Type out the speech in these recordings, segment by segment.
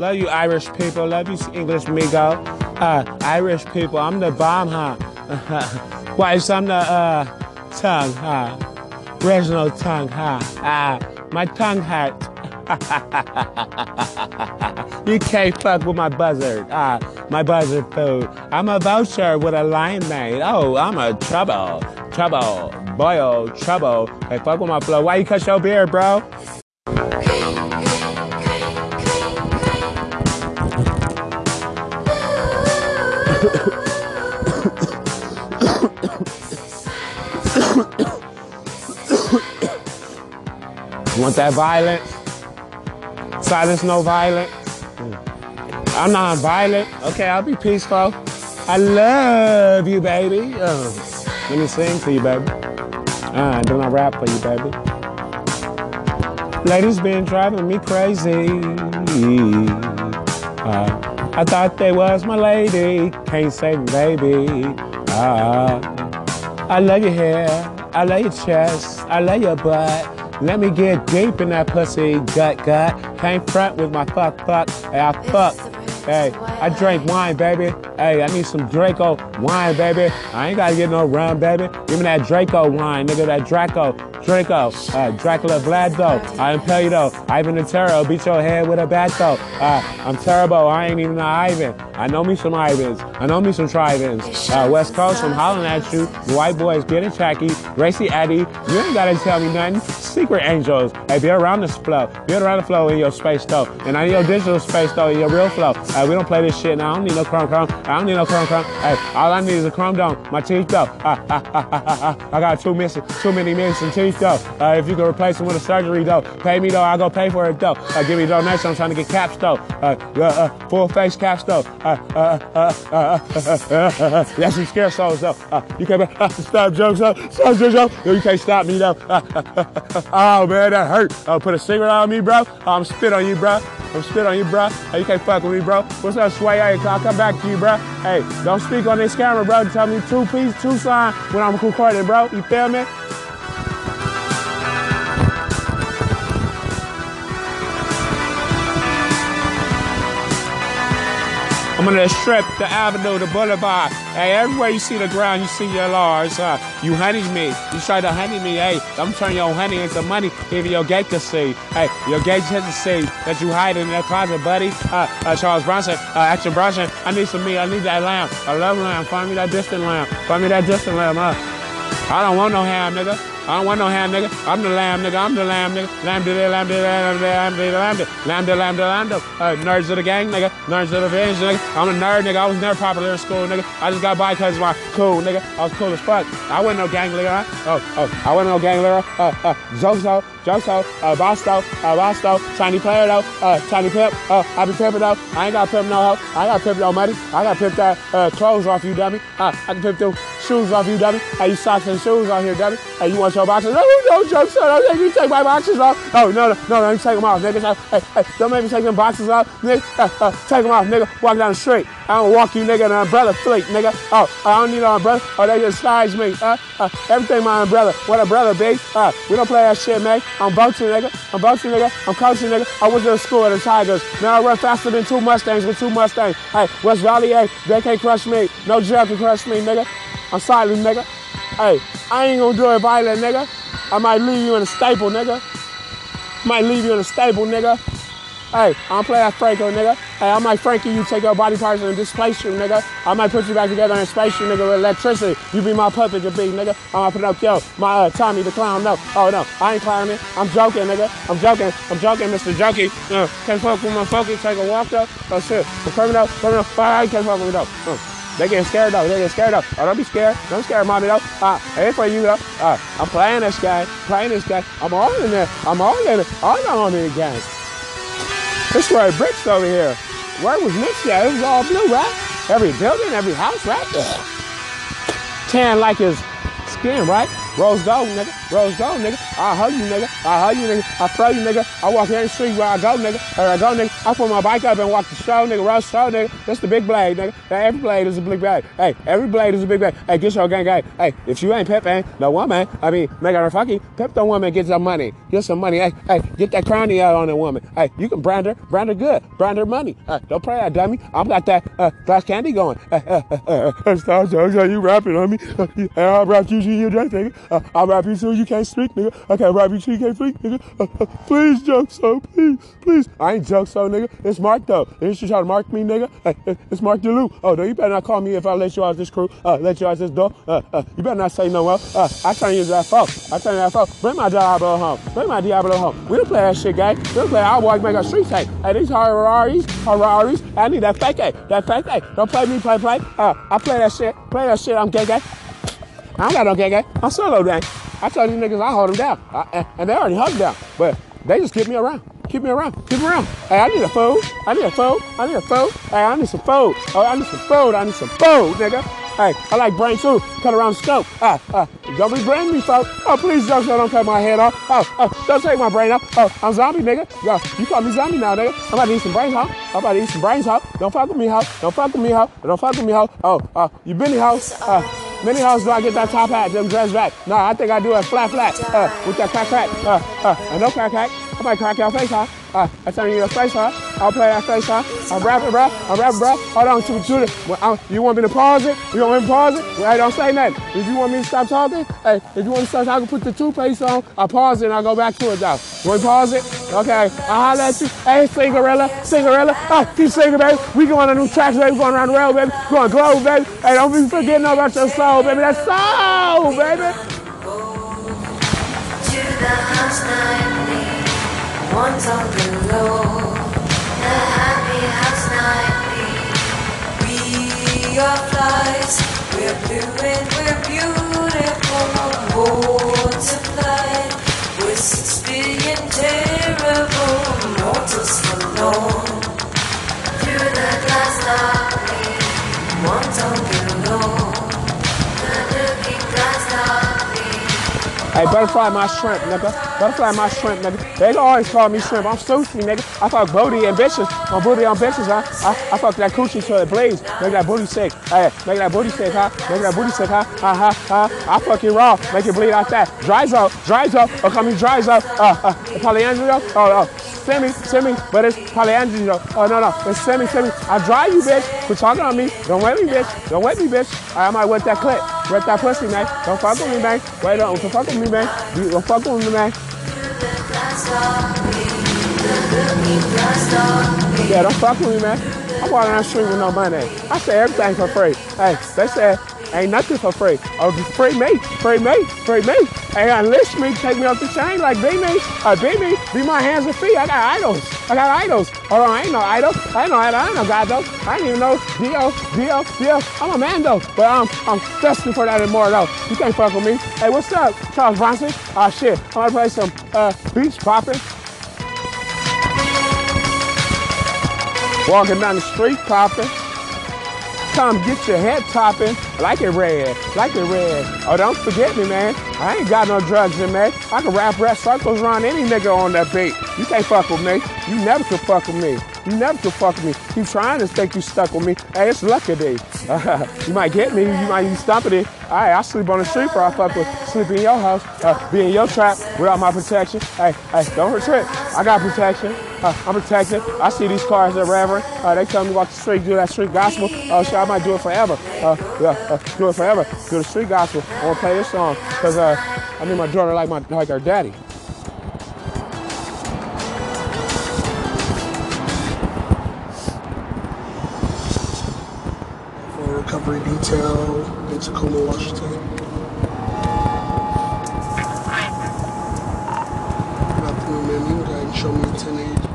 Love you, Irish people. Love you, English migo. Uh, Irish people, I'm the bomb, huh? Wives, I'm the uh, tongue, huh? Reginald tongue, huh? Ah, my tongue hurt. you can't fuck with my buzzard. Ah, my buzzard food. I'm a vulture with a lion mane. Oh, I'm a trouble, trouble, boy, oh, trouble. Hey, fuck with my flow. Why you cut your beard, bro? Want that violence? Silence, no violence. I'm not violent. Okay, I'll be peaceful. I love you, baby. Uh, let me sing for you, baby. Ah, Uh, then I rap for you, baby. Ladies been driving me crazy. Uh, I thought they was my lady. Can't say baby. Uh, I love your hair. I love your chest. I love your butt. Let me get deep in that pussy, gut, gut. Can't front with my fuck, fuck. Hey, I fuck. Hey, I drink wine, baby. Hey, I need some Draco wine, baby. I ain't gotta get no rum, baby. Give me that Draco wine, nigga, that Draco. Draco, uh, Dracula Vlado, I impel you though. Ivan the Terror, beat your head with a bat though. Uh, I'm terrible, I ain't even an Ivan. I know me some Ivans, I know me some Trivans. Uh, West Coast, I'm hollering at you. The white boys getting tacky. Racy Eddie, you ain't gotta tell me nothing. Secret angels, hey, be around this flow. Be around the flow in your space though. And I need your digital space though, in your real flow. Uh, we don't play this shit now. I don't need no chrome chrome. I don't need no chrome chrome. Hey, all I need is a chrome dome. My teeth though. Uh, uh, uh, uh, uh, I got too missing, too many missing teeth though. Uh, if you can replace them with a surgery though, pay me though, I go pay for it though. Uh, give me donation, I'm trying to get caps though. Uh, uh, uh, full face caps though. Uh, uh, uh, uh, uh, uh, uh, uh, that's some scare souls though. Uh, you can't uh, stop jokes though. Stop jokes though. You can't stop me though. Uh, uh, uh, uh, oh man, that hurt. Uh, put a cigarette on me, bro. I'm spit on you, bro. I'm spit on you, bro. Hey, you can't fuck with me, bro. What's up, Sway? Hey, I'll come back to you, bro. Hey, don't speak on this camera, bro. Tell me two piece, two sign when I'm recording, bro. You feel me? I'm gonna strip the avenue, the boulevard. Hey, everywhere you see the ground, you see your Lars. Uh, you honey me. You try to honey me. Hey, I'm turning your honey into money. Even your gate to see. Hey, your gate to see that you hide in that closet, buddy. Uh, uh, Charles Bronson, uh, Action Bronson. I need some meat. I need that lamb. I love lamb. Find me that distant lamb. Find me that distant lamb. I don't want no ham, nigga. I don't want no ham, nigga. I'm the lamb, nigga. I'm the lamb, nigga. Lamb de lamb de lamb de lamb de lamb de lamb de lamb de lamb de uh, nerds of the gang, nigga. Nerds of the village, nigga. I'm a nerd, nigga. I was never popular in school, nigga. I just got by because my cool, nigga. I was cool as fuck. I wasn't no gang leader. Oh, oh, I wasn't no gang leader. Uh, uh, Zozo, Joso, uh, Bosto, uh, Bosto, Tiny Player though, uh, Tiny Pimp. Uh, I be pimping though. I ain't got pimp no hoe. I got pimp no money. I got pimp that uh, clothes off you, dummy. Uh, I can pimp them shoes off you, dummy. Hey, you socks and shoes on here, dummy. Hey, you want your boxes? No, no, joke, son. Don't make me take my boxes off. Oh, no, no, no, me take them off, nigga. Hey, hey, don't make me take them boxes off, nigga. Uh, uh, take them off, nigga. Walk down the street. I don't walk you, nigga, in an umbrella fleet, nigga. Oh, I don't need an umbrella. Oh, they just size me. Uh, uh, everything my umbrella. What umbrella be? Uh, we don't play that shit, man. I'm boating, nigga. I'm boating, nigga. I'm coaching, nigga. I went to school at the Tigers. Now I run faster than two Mustangs with two Mustangs. Hey, West Valley, hey, they can't crush me. No jail can crush me, nigga. I'm silent, nigga. Hey, I ain't gonna do it violent, nigga. I might leave you in a staple, nigga. Might leave you in a stable, nigga. Hey, I'm playing Franco, nigga. Hey, I might Frankie you, take your body parts and displace you, nigga. I might put you back together and space you, nigga, with electricity. You be my puppet, you be, nigga. I might put up, yo, my uh, Tommy the Clown, no. Oh, no, I ain't clowning. I'm joking, nigga. I'm joking. I'm joking, Mr. Jokey. Uh, can't fuck with my focus, take a walk, though. Oh, shit. I'm coming out. I can't fuck with me, though. Uh. They getting scared though. They getting scared though. Oh, don't be scared. Don't scare mommy though. Uh, ain't for you though. Uh, I'm playing this guy. Playing this guy. I'm all in there. I'm all in it. I'm not on the game. This where bricks over here. Where was mixed at? It was all blue, right? Every building, every house, right? Tan like his skin, right? Rose gold, nigga. Rose gold, nigga. I hug you, nigga. I hug you, nigga. I throw you, nigga. I walk down the street where I go, nigga. Where I go, nigga. I put my bike up and walk the show, nigga. Rose show, nigga. That's the big blade, nigga. Hey, every blade is a big blade. Hey, every blade is a big blade. Hey, get your gang, gang. Hey, if you ain't pep, no woman. I mean, make her fucking pep the woman, get some money. Get some money. Hey, hey, get that crowny out on the woman. Hey, you can brand her, brand her good. Brand her money. Hey, don't pray that dummy. I'm got that uh, glass candy going. Uh, uh, uh, uh, you rapping on me. Uh, I'll rap you, you that nigga. I'll rap you so you can't speak, nigga. I can't rap you so you can't speak, nigga. Please, joke so, please, please. I ain't joke so, nigga. It's Mark though. You should try to mark me, nigga. It's Mark DeLu. Oh, no, you better not call me if I let you out of this crew. Uh, let you out of this door. Uh, uh, you better not say no more. Uh, I turn you that phone. I turn you that phone. Bring my Diablo home. Bring my Diablo home. We don't play that shit, gang. We don't play. I walk make a street say, hey, these Harari's, Harari's. I need that fake A. That fake A. Don't play me, play, play. I play that shit. Play that shit. I'm gay, gay. I got no gay. I'm solo, gang. I told these niggas I hold them down. I, and, and they already hugged down. But they just keep me around. Keep me around. Keep me around. Hey, I need a food. I need a food. I need a food. Hey, I need some food. Oh, I need some food. I need some food, nigga. Hey, I like brain too. Cut around the scope. Ah, ah. Don't be brain me, folks. Oh, please don't, don't cut my head off. Oh, oh, don't take my brain off. Oh, I'm zombie, nigga. Yo, you call me zombie now, nigga. I'm about to eat some brains, huh? I'm about to eat some brains, huh? Don't fuck with me, huh? Don't fuck with me, huh? Don't fuck with me, huh? Oh, uh, you Benny house. Uh, Many house do I get that top hat, them dress back? No, I think I do a flat flat, uh, with that crack crack, uh, uh, and no crack crack. I might crack your face, huh? Uh, I turn you your face, huh? I'll play that face, huh? I'm rapping, bro. I'm rapping, bro. Hold on, to the well, You want me to pause it? You want me to pause it? Well, hey, don't say nothing. If you want me to stop talking, hey, if you want to stop talking, I can put the toothpaste on. I'll pause it and I'll go back to it, though. You want to pause it? Okay. I'll holler at you. Hey, Cinderella, Cinderella. Oh, keep singing, baby. We going on a new tracks, baby. We going around the rail, baby. We going globe, baby. Hey, don't be forgetting about your soul, baby. That's soul, baby. One down below, the happy house nightly. We are flies, we're blue and we're beautiful, multiplied. We're terrible mortals alone. Through the glass lobby, one down below, the looking glass lobby. Hey, butterfly my shrimp, nigga. Butterfly my shrimp, nigga. They always call me shrimp. I'm sushi, nigga. I fuck booty and bitches. I'm booty bitches, huh? I, I fuck that coochie till it bleeds. Make that booty sick. Hey, make that booty sick, huh? Make that booty sick, huh? Ha ha ha. I fuck it raw. Make it bleed like that. Dries up, dries up. Or call me up. Uh, uh, Polyandrio. Oh, oh. Semi, semi, but it's polyandry Oh no no, it's semi, semi. I dry you, bitch. Quit talking on me. Don't wet me, bitch. Don't wet me, bitch. I might wet that clip. Wet that pussy, man. Don't fuck with me, man. Wait, don't, don't fuck with me, man. Don't fuck with me, man. Yeah, don't fuck with me, man. I'm walking down the street with no money. I say everything for free. Hey, they said ain't nothing for free. Oh, just free me, free me, free me. Hey, unleash me, take me off the chain like be me, uh, be me, be my hands and feet. I got idols. I got idols. On, I ain't no idol. I ain't no idol. I ain't no God though. I ain't even know Dio, Dio, Dio. I'm a man though, but I'm I'm destined for that and more though. You can't fuck with me. Hey, what's up, Charles Bronson? Oh shit, I'm gonna play some uh, beach popping. Walking down the street popping. Come get your head topping. Like it red. Like it red. Oh, don't forget me, man. I ain't got no drugs in me. I can rap rap circles around any nigga on that beat. You can't fuck with me. You never could fuck with me. You never could fuck me. Keep trying to think you stuck with me. Hey, it's lucky day. Uh, you might get me. You might be stumping it. All right, I sleep on the street or I fuck with sleep in your house, uh, be in your trap without my protection. Hey, hey, don't retreat. I got protection. Uh, I'm protected. I see these cars at Reverend. Uh, they tell me walk the street, do that street gospel. Oh, shit, I might do it forever. Uh, yeah, uh, do it forever. Do the street gospel. I want to play this song because uh, I need my daughter like my like her daddy. For detail in Tacoma, Washington. show me 1080.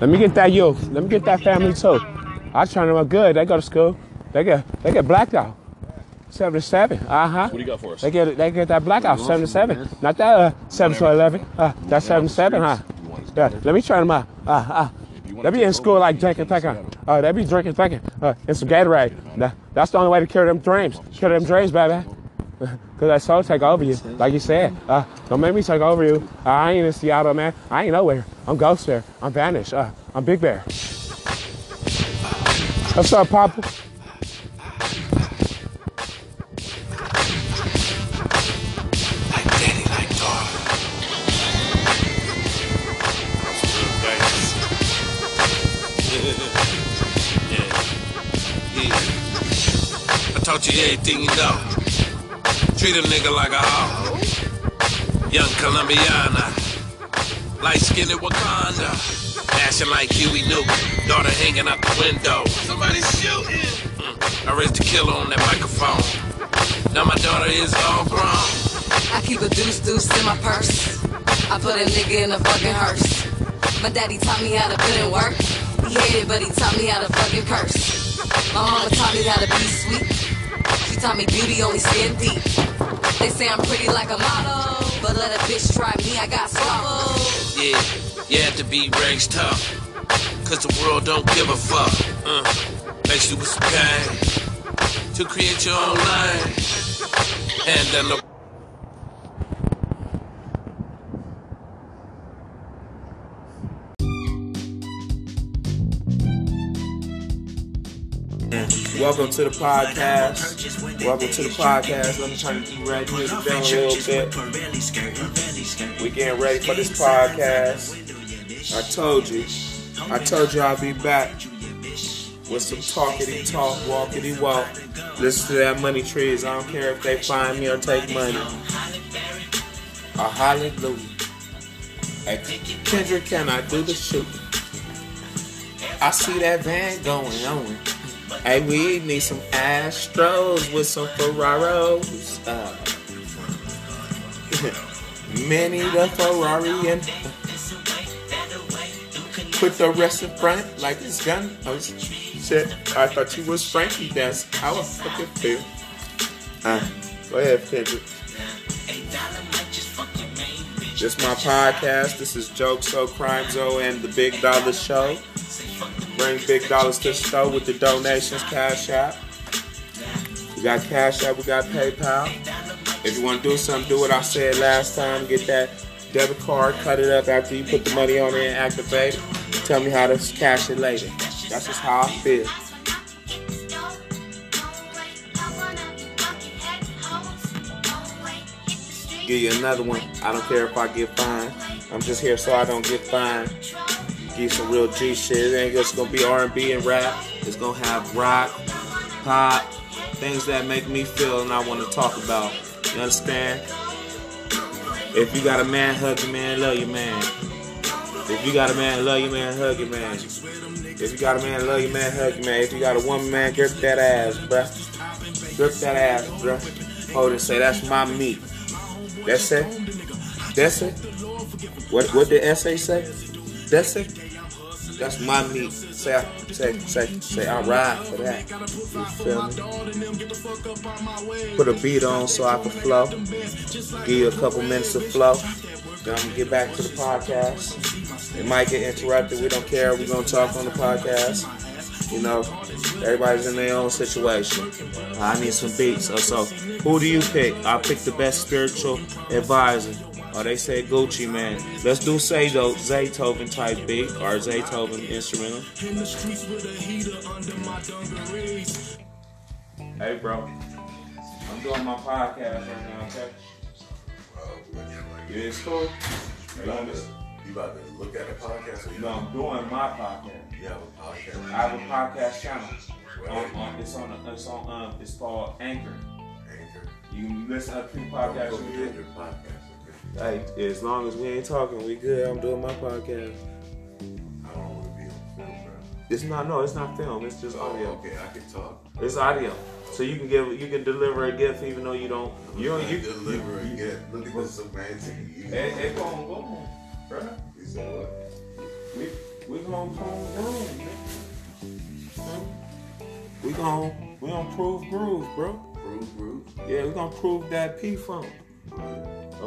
Let me get that yo. Let me get that family too. I was trying to look good. They go to school. They get they get blacked out. Seven to seven. Uh huh. What do you got for us? They get they get that blackout. Seven to seven. Not that uh seven to eleven. Uh that's seven to seven, huh? Yeah. Let me try them out. Uh uh. They be in school like drinking, thinking. Uh, they be drinking, thinking. Uh, and some Gatorade. That, that's the only way to cure them dreams. Cure them dreams, baby. Cause that soul take over you. Like you said. Uh, don't make me take over you. Uh, I ain't in Seattle, man. I ain't nowhere. I'm Ghost Bear. I'm Vanished. Uh, I'm Big Bear. What's up, Papa? Taught you everything you know. Treat a nigga like a hoe. Young Colombiana. Light skinned Wakanda. Dashing like Huey Newton. Daughter hanging out the window. Somebody's shooting. Mm. I raised the killer on that microphone. Now my daughter is all grown. I keep a deuce deuce in my purse. I put a nigga in a fucking hearse. My daddy taught me how to put in work. He hated, but he taught me how to fucking curse. My mama taught me how to be sweet. She taught me beauty only skin deep. They say I'm pretty like a model, but let a bitch try me, I got swallowed. Yeah, you have to be raised tough. Cause the world don't give a fuck. Uh, makes you some game to create your own lane. And then the Welcome to the podcast. Welcome to the podcast. Let me turn the right music down a little bit. We getting ready for this podcast. I told you. I told you I'll be back with some talkity talk, walkity walk. Listen to that money trees. I don't care if they find me or take money. A hallelujah. Hey, Kendrick, can I do the shooting? I see that van going on. Hey, we need some Astros with some Ferraros. Uh, Many the Ferrari and put the rest in front like it's gun. I was shit. I thought you was Frankie. That's how I fucking feel. Uh, go ahead, Kendrick. This my podcast. This is Joke So Crime Zo and the Big Dollar Show. Bring big dollars to the show with the donations, Cash App. We got Cash App, we got PayPal. If you want to do something, do what I said last time. Get that debit card, cut it up after you put the money on it and activate it. Tell me how to cash it later. That's just how I feel. Give you another one. I don't care if I get fined. I'm just here so I don't get fined. Give some real G shit. It ain't just gonna be R&B and rap. It's gonna have rock, pop, things that make me feel and I want to talk about. You understand? If you got a man, hug your man, love your man. If you got a man, love your man, hug your man. If you got a man, love your man, hug your man. If you got a woman, man, grip that ass, bruh. Grip that ass, bruh. Hold it and say, that's my meat. That's it? That's it? What what did essay say? That's it? That's my meat. Say, I, say, say, say, I ride for that. You feel me? Put a beat on so I can flow. Give you a couple minutes of flow. Then I'm gonna get back to the podcast. It might get interrupted. We don't care. We're gonna talk on the podcast. You know, everybody's in their own situation. I need some beats. So, so who do you pick? I pick the best spiritual advisor. Or they say Gucci Mane. Let's do Zayto, Zaytoven type beat or Zaytoven instrumental. Hey bro, I'm doing my podcast right now. Okay. Yeah, it's cool. You about to, you about to look at a podcast or you No, I'm doing my podcast. You have a podcast. I have a podcast channel. On, on, it's on. It's on. Um, it's called Anchor. Anchor. You listen to three Go podcasts. get your podcast. Okay. Hey, as long as we ain't talking, we good. I'm doing my podcast. I don't want to be on film, bro. It's not. No, it's not film. It's just Oh, audio. okay, I can talk. It's audio. So you can give. You can deliver a gift even though you don't. You don't. You deliver you, and get. Look at this semantic. You, It, it gon' go on, bro. you said what? We we gon' prove groove, man. We gon' we gon' prove groove, bro. Groove, groove. Yeah, we gonna prove that P funk.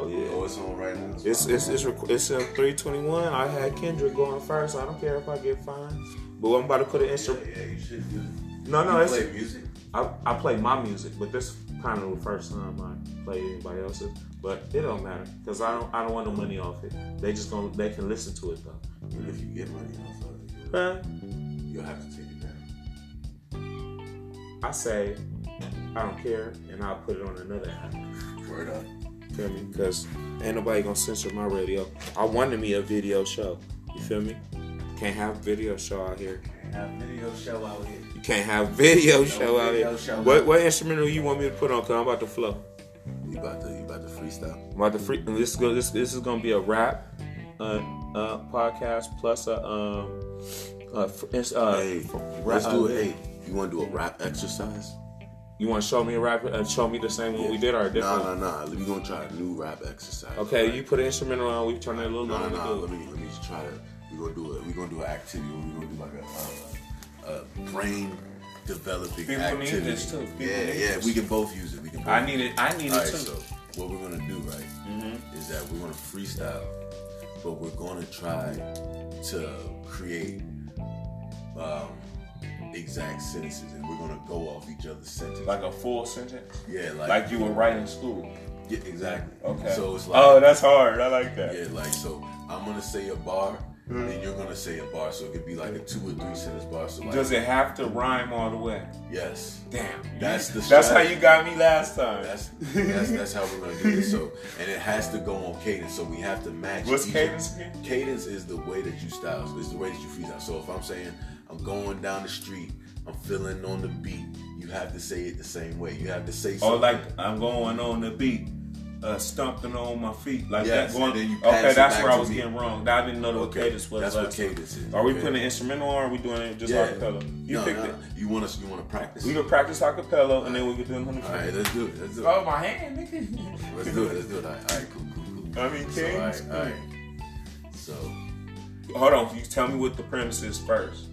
Oh yeah. Oh, it's on right now. It's it's it's rec- it's in 321. I had Kendrick going first. I don't care if I get fined, but I'm about to put an instrument. yeah, you should do. No, no, you it's play music. I, I play my music, but this kind of the first time I played anybody else's, but it don't matter because I don't I don't want no money off it. They just gonna they can listen to it though. But if you get money off of it, you'll, Huh? you'll have to take it down. I say I don't care, and I'll put it on another app. Word up. Feel me? Because ain't nobody gonna censor my radio. I wanted me a video show. You feel me? Can't have video show out here. Can't have video show out here. You can't have video show out video here. show what out. what instrumental you want me to put on? Cause I'm about to flow. You about to you about to freestyle? I'm about to free. This is go. This this is gonna be a rap uh, uh podcast plus a um uh, uh hey, let's uh, do it. Hey, you want to do a rap exercise? You want to show me a rap and show me the same one we did or a different? Nah, nah, nah. We gonna try a new rap exercise. Okay, right? you put an instrumental on. We turn that a little No, no, longer. no. Let me let me just try to. We gonna do it. We gonna do an activity. We gonna do like a, a, a brain developing People need activity. this too. People yeah, need yeah. this. We can both use it. We can. Both I need it. I need All it right. too. So what we're gonna do, right, Mm-hmm. is that we're gonna freestyle, but we're gonna try to create um, exact sentences, and we're gonna go off each other's sentences. Like a full sentence, yeah, like, like you were writing school. yeah, exactly. Okay. So it's oh, like oh, that's hard. I like that. Yeah, like so I'm gonna say a bar, then you're gonna say a bar. So it could be like a two or three sentence bar. So like Does it have to rhyme all the way? yes. Damn. That's the That's how you got me last time. That's that's that's how we're gonna do it. So and it has to go on cadence. So we have to match. What's cadence? Cadence is the way that you style. It's the way that you freestyle. So if I'm saying I'm going down the street, I'm feeling on the beat. You have to say it the same way. You have to say Or something. Oh, like I'm going on the beat, uh, stomping on my feet, like Yes, that. Going, and then you pass okay, it that's back where I was me. getting wrong. I didn't know the Okay, cadence was. that's what last time. cadence is. Are we Okay. putting an instrumental on? Or are we doing it just yeah. acapella? You no, picked no, it. You want us? You want to practice? We could practice acapella and then we could do it on the All right, let's do it. Let's do it. Oh, my hand, nigga. Let's do it. Let's do it. All right, all right cool, cool, cool. I mean, So, all right, all right. So Hold on, you tell me what the premise is first.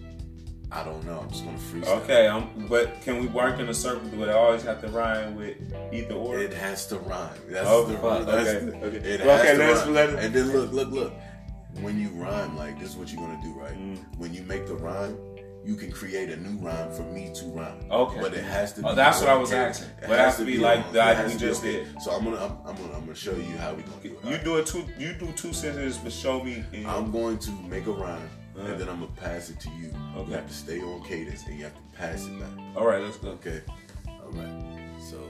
I don't know. I'm just gonna freestyle. Okay, um, but can we work in a circle? Do it always have to rhyme with either or? It has to rhyme. That's Oh, the fuck. that's Okay, the- okay. It has okay, to let's rhyme. let it- And then look, look, look. When you rhyme, like this, is what you're gonna do, right? Mm. When you make the rhyme, you can create a new rhyme for me to rhyme. Okay. But it has to. Oh, be that's what I was asking. It But it has to be like that we just did. So I'm gonna, I'm, I'm gonna, I'm gonna show you how we gonna do it. You do it two. You do two sentences, but show me. I'm going to make a rhyme, Uh-huh. and then I'm gonna pass it to you. Okay. You have to stay on cadence, and you have to pass it back. all right, let's go. Okay. All right. So,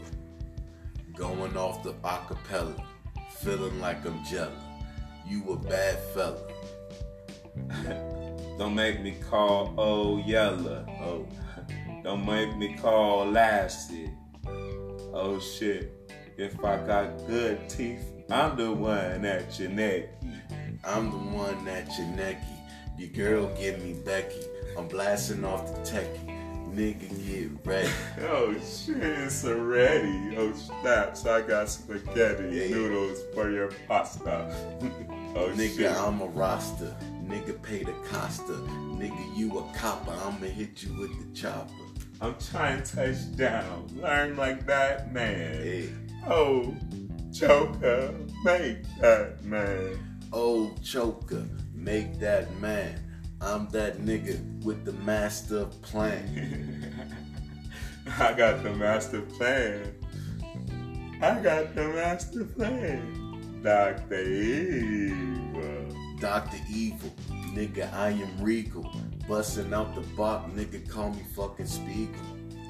going off the acapella, feeling like I'm jelly. You a bad fella. Don't make me call oh yella. Oh, don't make me call lasted. Oh shit. If I got good teeth, I'm the one at your neck. I'm the one at your necky. Your girl give me Becky. I'm blasting off the techie. Nigga, get ready. Oh shit, it's already. Oh snaps, I got spaghetti Yeah, yeah. noodles for your pasta. oh Nigga, shit. I'm a roster. Nigga, pay the Costa. Nigga, you a copper. I'ma hit you with the chopper. I'm trying to touch down. Learn like that man. Hey. Oh, Joker, make that man. Oh, choker, make that man. I'm that nigga with the master plan. I got the master plan. I got the master plan. Dr. Evil. Dr. Evil, nigga, I am regal. Busting out the box, nigga, call me fucking Spiegel.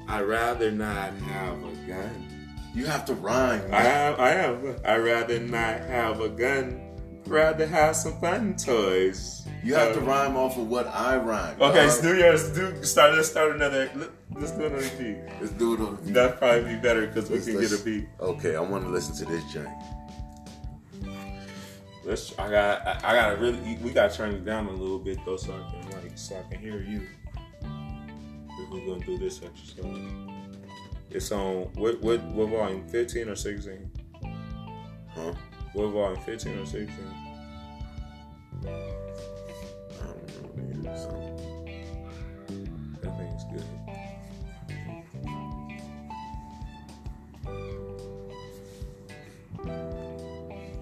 I'd rather not have a gun. You have to rhyme. I have, I have. I'd rather not have a gun. Rather have some fun toys. You have to rhyme off of what I rhyme. Okay, dog. so do yours. Do start. Let's start another. let- Let's do another beat. Let's do it on That'd probably be better because we can get a beat. Okay, I want to listen to this joint. Let's. I got. I, I gotta really. We gotta turn it down a little bit though, so I can like, so I can hear you. If we're gonna do this exercise, it's on what what what volume? Fifteen or sixteen? Huh? What volume? Fifteen or sixteen? I don't know. man, something. That thing's good.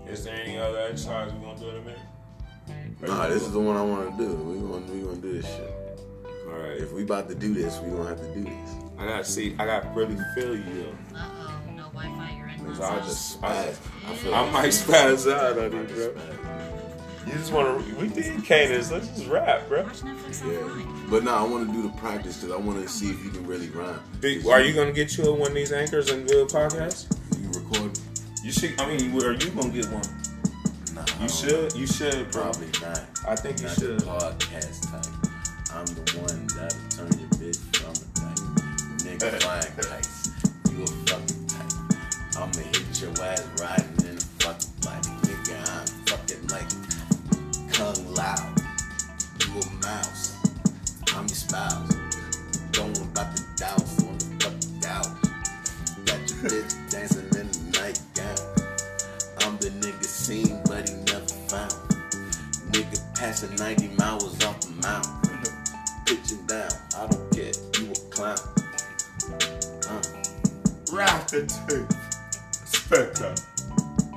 Is there any other exercise we're gonna do in a minute? Nah, this is the one I want to do. We gonna we gonna do this shit. All right. If we about to do this, we gonna have to do this. I gotta see. I gotta really feel you. Uh oh, no So I just, I, Spaz. I feel I like- might spaz out on I it, might bro. Spaz. You just want to, we did cadence. Let's just rap, bro. Yeah, but no, I want to do the practice because I want to see if you can really rhyme. Big, are you gonna get you one of these anchors and do a podcast? You record? You should. I mean, are you gonna get one? Nah, You don't- should. You should, bro. Probably not. I think you not should. The podcast type. I'm the one that'll turn your bitch from a type. Nigga flying kites. You a fucking type. I'ma hit your ass riding spouse. Don't about the fucking couch. Got your bitch dancing in the nightgown. I'm the nigga seen, but he never found. Nigga passing 90 miles off the mountain. Pitching down, I don't care, you a clown. Uh, Rap. Spectre.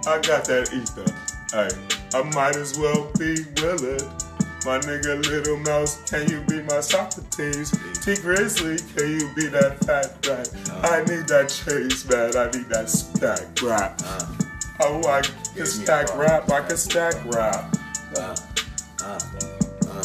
I got that ether. Hey, I might as well be Willard. My nigga Little Mouse, can you be my Socrates? T Grizzly, can you be that fat rat? I need that chase, man. I need that stack rap. uh, Oh, I can a stack rap. I can stack rap. uh, uh, uh,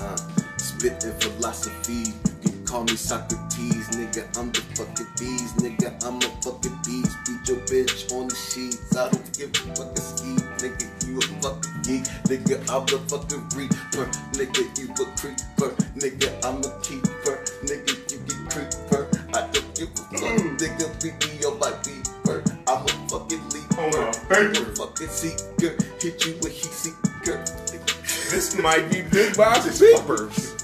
uh. Spitting philosophy, you can call me Socrates, nigga. I'm the fucking bees, nigga. I'm a fucking beast. Beat your bitch on the sheets. I don't give a fuck fucking ski, nigga. You a fucking geek, nigga. I'm the fucking reaper, nigga. You a creeper, nigga. I'm a keeper, nigga. You get creeper. I don't give a fuck, mm. nigga. Beat me on my beeper. I'm a fucking leaper. I'm a fucking seeker. Hit you with heat seeker. This might be big box beepers.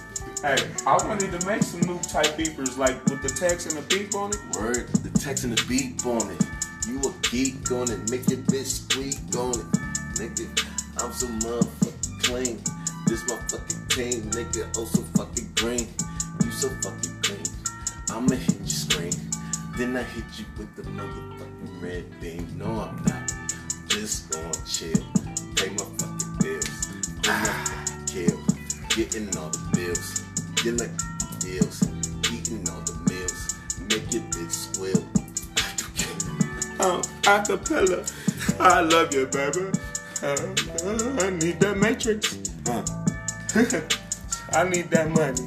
Hey, I wanted to make some new type beepers, like with the text and the beep on it. Word, the text and the beat on it. You a geek on it, make your bitch squeak on it. Nigga, I'm so motherfucking clean. This my fucking team, nigga, oh so fucking green. You so fucking green. I'ma hit you screen. Then I hit you with the motherfucking red beam. No, I'm not. Just gonna chill. Pay my fucking bills. I fucking kill. Getting all the bills. Then I deals. Eating all the meals. Make your bitch squeal. Oh, acapella. I love you, baby. Uh, I need that matrix. Uh. I need that money.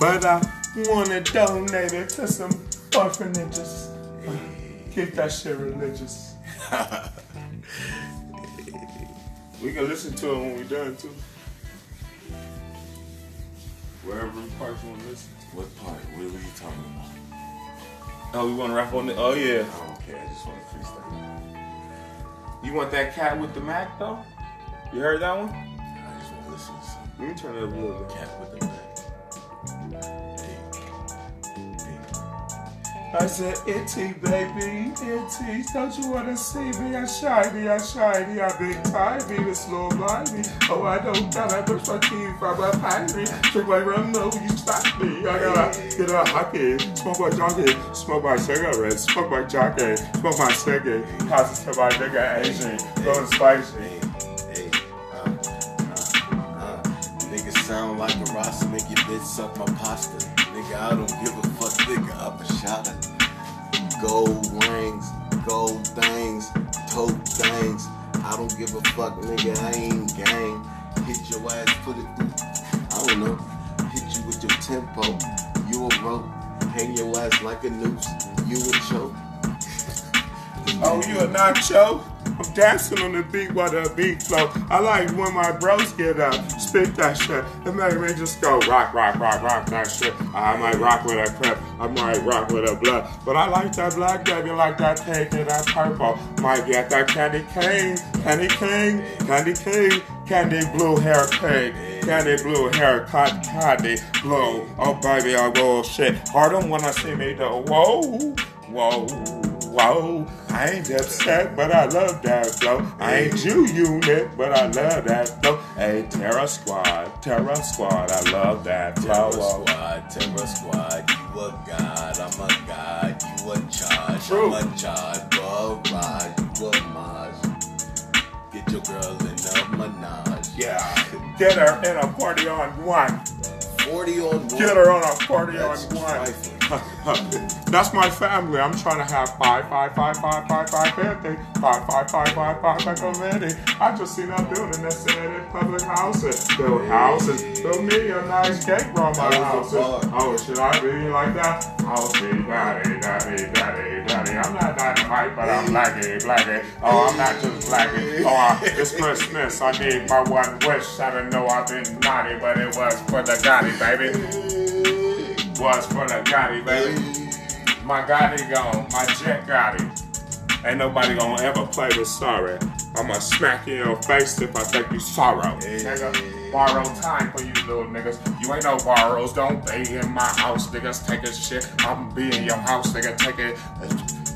But I wanna donate it to some orphanages. Keep that shit religious. we can listen to it when we're done too. Wherever parts you want to listen. What part? What are you talking about? Oh, we want to rap on the. Oh yeah. I don't care. I just want to freestyle. You want that cat with the Mac though? You heard that one? I just want to listen to some Let me turn it up a little bit. cat with the. Hey, hey. I said, itty baby, itty, don't you wanna see me? I'm shiny, I'm shiny, I'm big tiny, the slow body. Oh, I don't gotta brush my teeth, I'm a piney. Drink my rum, no, you stop me. I gotta get a hockey, smoke my jockey, smoke my cigarette, smoke my jockey, smoke my. Pass it to my nigga Asian, go spicy. Uh, uh, uh. Sound like a roster, make your bitch suck my pasta. Nigga, I don't give a nigga, I'm a shotter. Gold rings, gold things, toe things. I don't give a fuck, nigga, I ain't gang. Hit your ass, put it through, I don't know. Hit you with your tempo, you a rope. Hang your ass like a noose, you a choke. Oh, you a nacho? I'm dancing on the beat while the beat flow. I like when my bros get up, spit that shit. It make me just go rock, rock, rock, rock that shit. I might rock with a crip, I might rock with a blood. But I like that black baby, like that pink and that purple. Might get that candy cane, candy cane, candy cane, candy blue hair cake. Candy blue hair, haircut, candy blue. Oh baby, I go shit. Hard wanna see me though. Whoa, whoa. Whoa, I ain't upset, but I love that flow. I ain't you unit, but I love that flow. Hey, Terror Squad, Terror Squad, I love that flow. Terror squad, terror squad, you a god, I'm a god, you a charge, True. I'm a charge, barrage, you a maj. Get your girl in a menage. Yeah, get her in a party on one. 40 on one. Get her on a party That's on one. trifling. That's my family. I'm trying to have five, five, five, five, five, five birthday, five, five, five, five, five, five already. I just seen a building that said public houses, build houses, build me a nice cake around my That house. was a bar. Oh, should I be like that? I'll be daddy, daddy, daddy, daddy. I'm not dynamite, but I'm blacky, blacky. Oh, I'm not just blacky. Oh, uh, it's Christmas. I need my one wish. I don't know I've been naughty, but it was for the Gotti, baby. Was for the Gotti, baby. My Gotti gone. My jet Gotti. Ain't nobody gonna ever play with sorry. I'ma smack you in your face if I think you sorrow. Nigga, borrow time for you little niggas. You ain't no borrows, don't be in my house, niggas. Take a shit. I'm be in your house, nigga. Take it.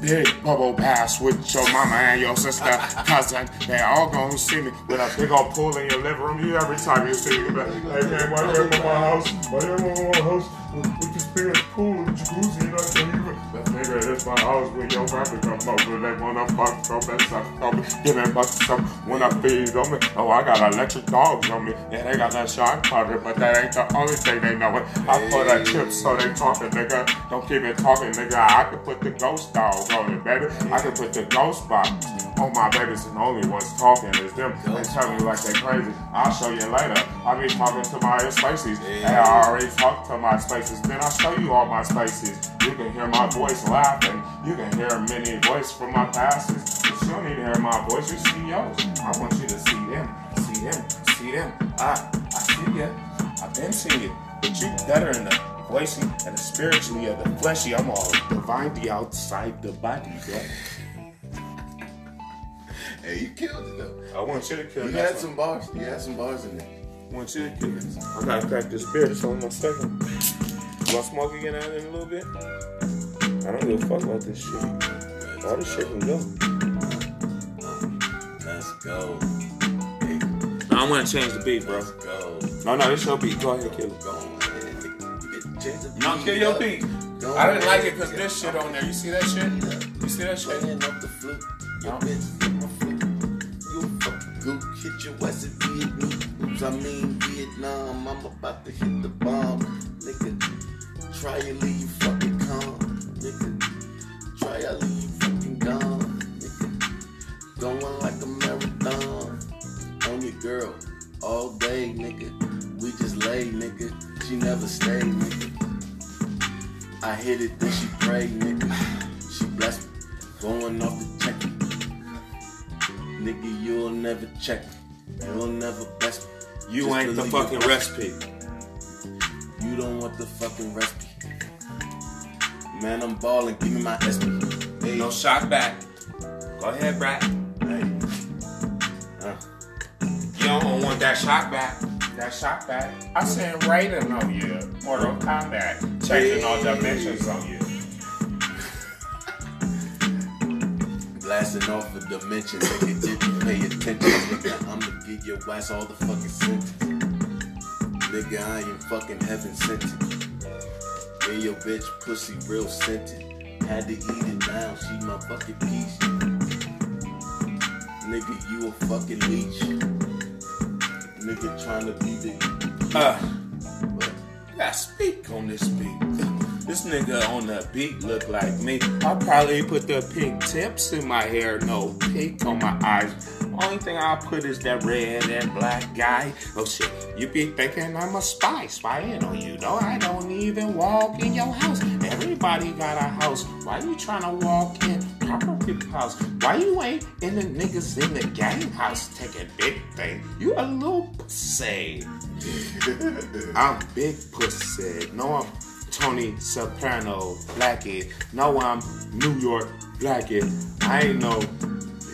Big bubble baths with your mama and your sister, cousin. They all gonna see me with a big old pool in your living room. You every time you see me, you be like, hey man, why you at my house? Why you at my house? With with this big ass pool, jacuzzi, you? This my house when your family come over. They wanna fuck, so they suck me. Give me bucks some when I feed on me. Oh, I got electric dogs on me. Yeah, they got that shot powder, but that ain't the only thing they know it. I put a chip so they talking, nigga. Don't keep it talking, nigga. I can put the ghost dog on it, baby. I can put the ghost box on my babies, and the only ones talking is them. They tell me like they crazy. I'll show you later. I be talking to my spaces. Hey, I already talked to my spaces. Then I'll show you all my spaces. You can hear my voice laughing. You can hear many voices from my passes. But you don't need to hear my voice. You see yours. I want you to see them. See them. See them. I, I see ya. I've been seeing you. But you better in the voicey and the spiritually of the fleshy. I'm all divinely outside the body, bro. Hey, you killed it though. I want you to kill You that had some bars. You had some bars in there. I want you to kill it. I gotta crack this beer. It's on my second. Do I smoke again out in a little bit? I don't give a fuck about this shit. All this shit can go. Let's go. Hey, I want to change the beat, bro. let's go. No, no, it's your beat. Go ahead, kill it. Go ahead. You get the chance No, kill your beat. Go I didn't like ahead. it because this shit on there. You see that shit? You see that shit? Playing up the flute. Your bitch hit my flute. You fucking goop. Hit your West in Vietnam. Oops, I mean Vietnam. I'm about to hit the bomb. Nigga, try and leave fucking calm. Nigga, and leave fucking gone. Nigga, going like a marathon. On your girl all day, nigga. We just lay, nigga. She never stay, nigga. I hit it, then she pray, nigga. She blessed me, going off the check. Nigga, you'll never check. me. You'll never bless me. You Just ain't the fucking recipe. You don't want the fucking recipe. Man, I'm balling. Give me my SP. Hey, No shot back. Go ahead, Brad. hey. Uh, You don't want that shot back. That shot back. I seen Raiden on you. Mortal Kombat. Changing all dimensions on you. blasting off a dimension, nigga. If you pay attention, nigga, I'ma give your ass all the fucking sentence. Nigga, I ain't fucking heaven sent it. Yeah, your bitch pussy real scented. Had to eat it now, she my fucking piece. Nigga, you a fucking leech. Nigga trying to be the. Uh? I gotta speak on this beat. This nigga on the beat look like me. I probably put the pink tips in my hair, no pink on my eyes. Only thing I put is that red and black guy. Oh shit, you be thinking I'm a spy, spying on you. No, I don't even walk in your house. Everybody got a house. Why you trying to walk in proper people's house? Why you ain't in the niggas in the gang house taking big thing? You a little pussy. I'm big pussy. No, I'm Tony Soprano, Blackie. No, I'm New York Blackie. I ain't know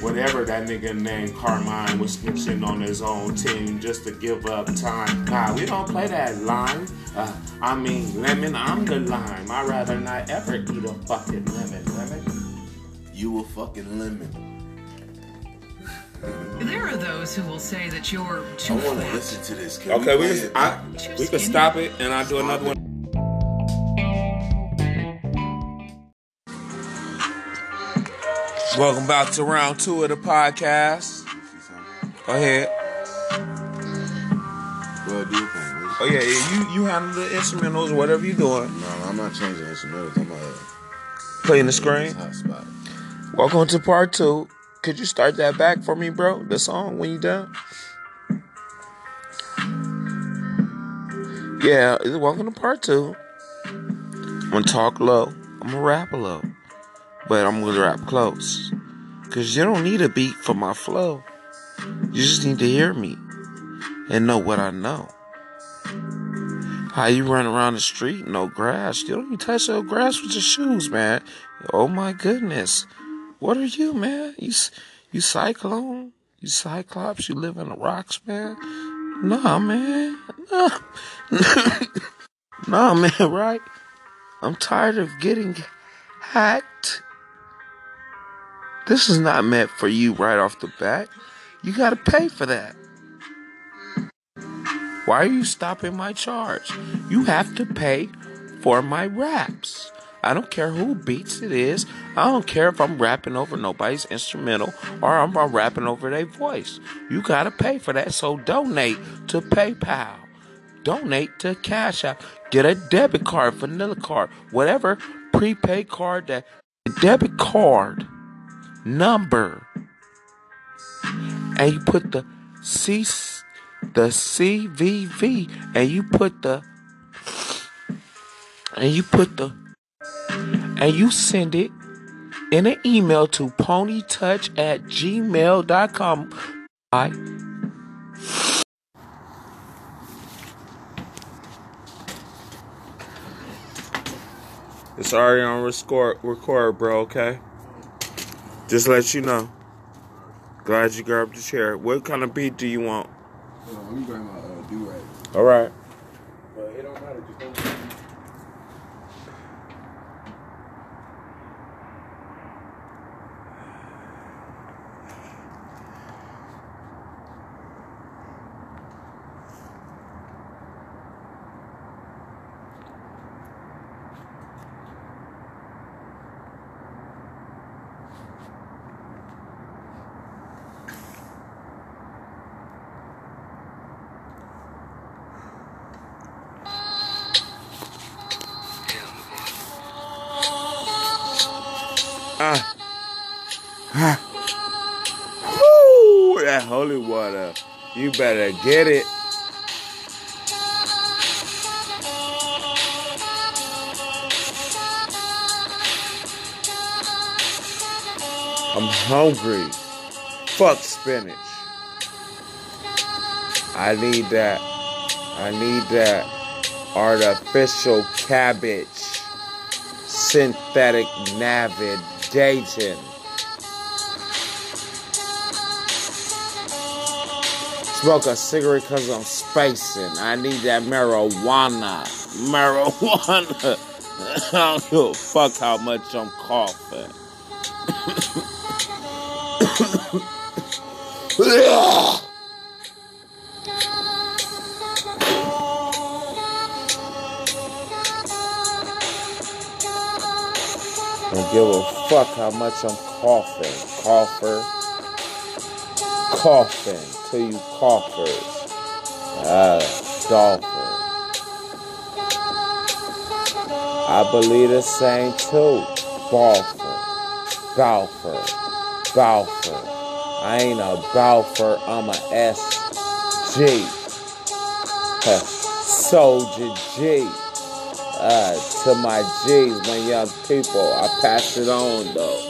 whatever that nigga named Carmine was snitching on his own team just to give up time. Nah, we don't play that line. Uh, I mean, lemon, I'm the lime. I'd rather not ever eat a fucking lemon. Lemon? You a fucking lemon. There are those who will say that you're too I wanna listen to this. Can Okay, we play can, it? I, we can stop it and I'll do another one. Welcome back to round two of the podcast. Go ahead. Well, do your thing. Where's Oh yeah, yeah, you you handle the instrumentals, or whatever you're doing. No, I'm not changing instrumentals. I'm uh, Playing the screen. Welcome to part two. Could you start that back for me, bro? The song when you done. Yeah, welcome to part two. I'm gonna talk low. I'm gonna rap low, but I'm gonna rap close. Cause you don't need a beat for my flow. You just need to hear me and know what I know. How you run around the street, no grass. You don't even touch no grass with your shoes, man. Oh my goodness. What are you, man? You you cyclone? You cyclops? You live in the rocks, man? Nah, man. Nah. nah, man, right? I'm tired of getting hacked. This is not meant for you right off the bat. You gotta pay for that. Why are you stopping my charge? You have to pay for my raps. I don't care who beats it is. I don't care if I'm rapping over nobody's instrumental or I'm, I'm rapping over their voice. You gotta pay for that. So donate to PayPal. Donate to Cash App. Get a debit card, vanilla card, whatever prepaid card that debit card number. And you put the C the CVV and you put the and you put the and you send it in an email to ponytouch at gmail.com. I It's already on record, record, bro, okay? Just let you know. Glad you grabbed the chair. What kind of beat do you want? Hold on, let me grab my uh, do rag. All right. Better get it. I'm hungry. Fuck spinach. I need that. I need that artificial cabbage synthetic navigation. Smoke a cigarette because I'm spacing. I need that marijuana. Marijuana. I don't give a fuck how much I'm coughing. Don't give a fuck how much I'm coughing. Cougher. Coughing till you coughers. Ah, golfer. I believe the same too. Golfer. Golfer. Golfer. I ain't a golfer, I'm a SG. Soldier G uh, to my G's, my young people. I pass it on though.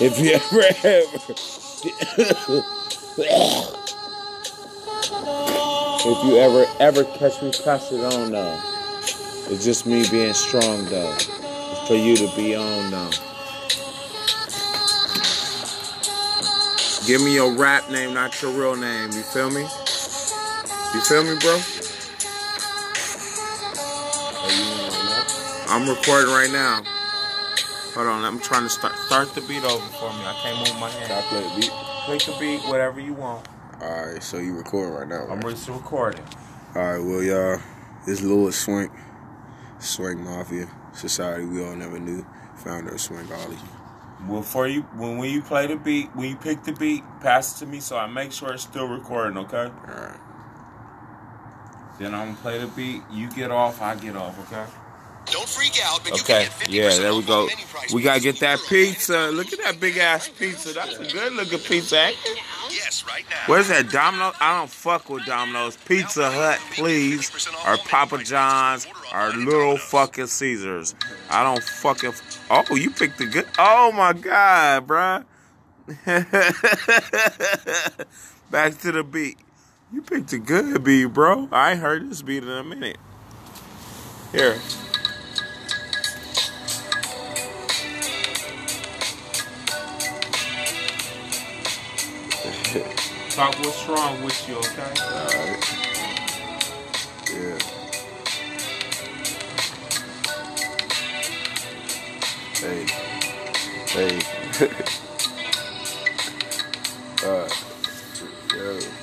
If you ever ever if you ever ever catch me it on though. It's just me being strong though. It's for you to be on though. Give me your rap name, not your real name. You feel me? You feel me, bro? I'm recording right now. Hold on, I'm trying to start start the beat over for me. I can't move my hand. Play the beat. Click the beat, whatever you want. All right, so you recording right now? I'm Right? just recording. All right, well, y'all, this Lewis Swank, Swank Mafia Society we all never knew, founder of Swankology. Well, for you, when when you play the beat, when you pick the beat, pass it to me so I make sure it's still recording. Okay. All right. Then I'm gonna play the beat. You get off, I get off, okay? Don't freak out, but you Okay, can get 50% yeah, there we go. on menu price We gotta get that pizza. Look at that big ass pizza. That's a good looking pizza. Yes, right now. Where's that Domino's? I don't fuck with Domino's. Pizza Hut, please. Or Papa John's. Or Little fucking Caesars. I don't fucking. Oh, you picked the good. Oh my god, bruh. Back to the beat. You picked a good beat, bro. I ain't heard this beat in a minute. Here. Talk what's wrong with you, okay? Alright. Yeah. Hey. Hey. uh, yo.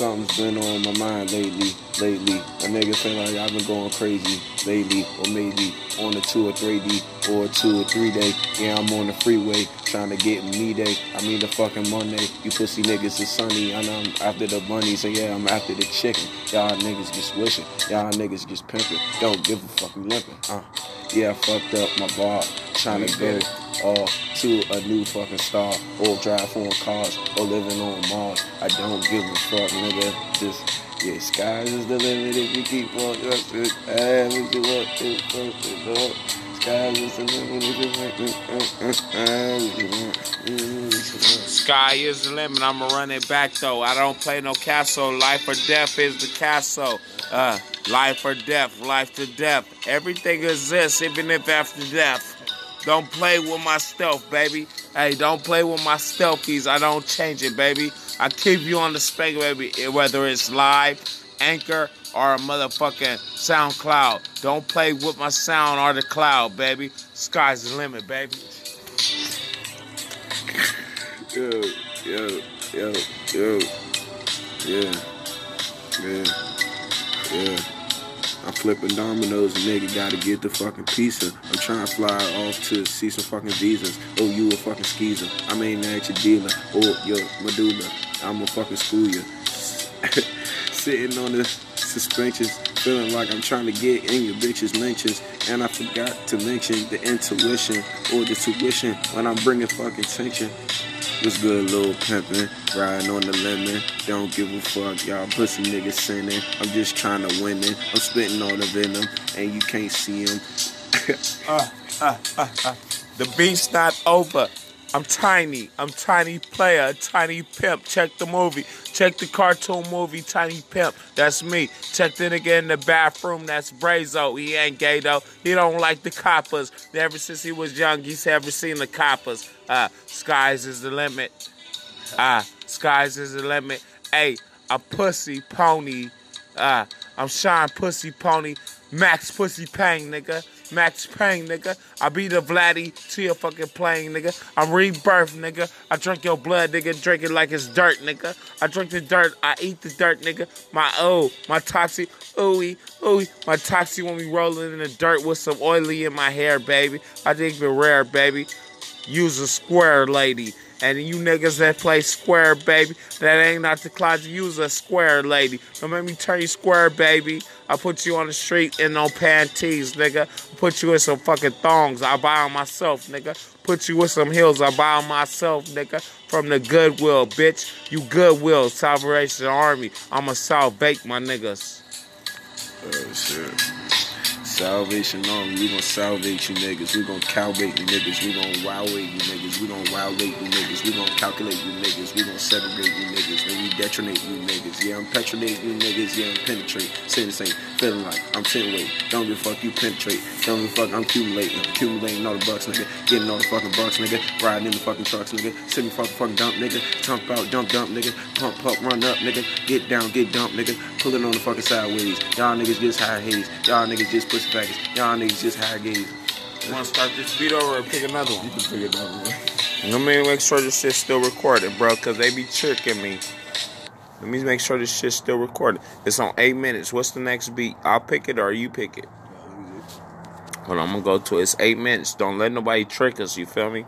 Something's been on my mind lately. Lately, a nigga feel like I've been going crazy lately, or maybe on a two or three D or a two or three day. Yeah, I'm on the freeway trying to get me day. I mean the fucking Monday. You pussy niggas is sunny. Know I'm after the money, so yeah, I'm after the chicken. Y'all niggas just wishing. Y'all niggas just pimping. Don't give a fuck, we limping. Uh, yeah, I fucked up my bar. Trying to go uh, to a new fucking star. Or drive foreign cars. Or living on Mars. I don't give a fuck, nigga. Just. Yeah, skies is the limit if you keep on trusting. Hey, what you want to trust Lord. Skies is the limit if you want to Sky is the limit. I'ma run it back though. I don't play no castle. Life or death is the castle. Uh, life or death, life to death. Everything exists, even if after death. Don't play with my stealth, baby. Hey, don't play with my stealthies. I don't change it, baby. I keep you on the spec, baby. Whether it's live, anchor, or a motherfucking SoundCloud. Don't play with my sound or the cloud, baby. Sky's the limit, baby. Yo, yo, yo, yo. Yeah. Yeah. Yeah. I'm flipping dominoes, nigga gotta get the fucking pizza. I'm trying to fly off to see some fucking visas. Oh, you a fucking skeezer. I'm ain't at your dealer. Oh, your medulla. I'ma fucking school you. Sitting on the suspensions, feeling like I'm trying to get in your bitch's mentions. And I forgot to mention the intuition or the tuition when I'm bringing fucking tension. What's good, little pimpin'? Riding on the lemon. Don't give a fuck, y'all pussy niggas sinning. I'm just trying to win it. I'm spitting all the venom, and you can't see him. Uh, uh, uh, the beat's not over. I'm tiny. I'm tiny player, tiny pimp. Check the movie. Check the cartoon movie, Tiny Pimp. That's me. Check the nigga in the bathroom. That's Brazo. He ain't gay though. He don't like the coppers. Ever since he was young, he's ever seen the coppers. Uh, skies is the limit. Ah, skies is the limit. Hey, a pussy pony. Ah, I'm Sean Pussy Pony. Max Pussy Pang, nigga. Max Pang, nigga. I be the Vladdy to your fucking plane, nigga. I'm rebirth, nigga. I drink your blood, nigga. Drink it like it's dirt, nigga. I drink the dirt. I eat the dirt, nigga. My oh, my toxic, ooey, ooey. My toxic when we rolling in the dirt with some oily in my hair, baby. I think it rare, baby. Use a square lady. And you niggas that play square, baby, that ain't not the closet. Use a square lady. Don't make me turn you square, baby. I put you on the street in no panties, nigga. Put you in some fucking thongs. I buy them myself, nigga. Put you with some heels. I buy them myself, nigga. From the Goodwill, bitch. You Goodwill, Salvation Army. I'm a South Bake, my niggas. Oh shit. Salvation Army, we gon' salvate you niggas. We gon' calvate you niggas. We gon' wowate you niggas. We gon' wowate you niggas. We gon' calculate you niggas. We gon' segregate you niggas. Then we detonate you niggas. Yeah, I'm penetrate you niggas. Yeah, I'm penetrate. Sentence same, feeling like I'm ten weight. Don't give a fuck, you penetrate. Don't give a fuck, I'm accumulating. Accumulating all the bucks, nigga. Getting all the fucking bucks, nigga. Riding in the fucking trucks, nigga. Sitting fucking fucking dump, nigga. Tump out, dump, dump, nigga. Pump, pump, run up, nigga. Get down, get dumped, nigga. Pulling on the fucking sideways. Y'all niggas just high haze. Y'all niggas just pussy faggots. Y'all niggas just high gaze. You wanna start this beat over or pick another one? You can pick another one. Let me make sure this shit's still recorded, bro, because they be tricking me. Let me make sure this shit's still recorded. It's on eight minutes. What's the next beat? I'll pick it or you pick it. Hold on, I'm gonna go to it. It's eight minutes. Don't let nobody trick us. You feel me?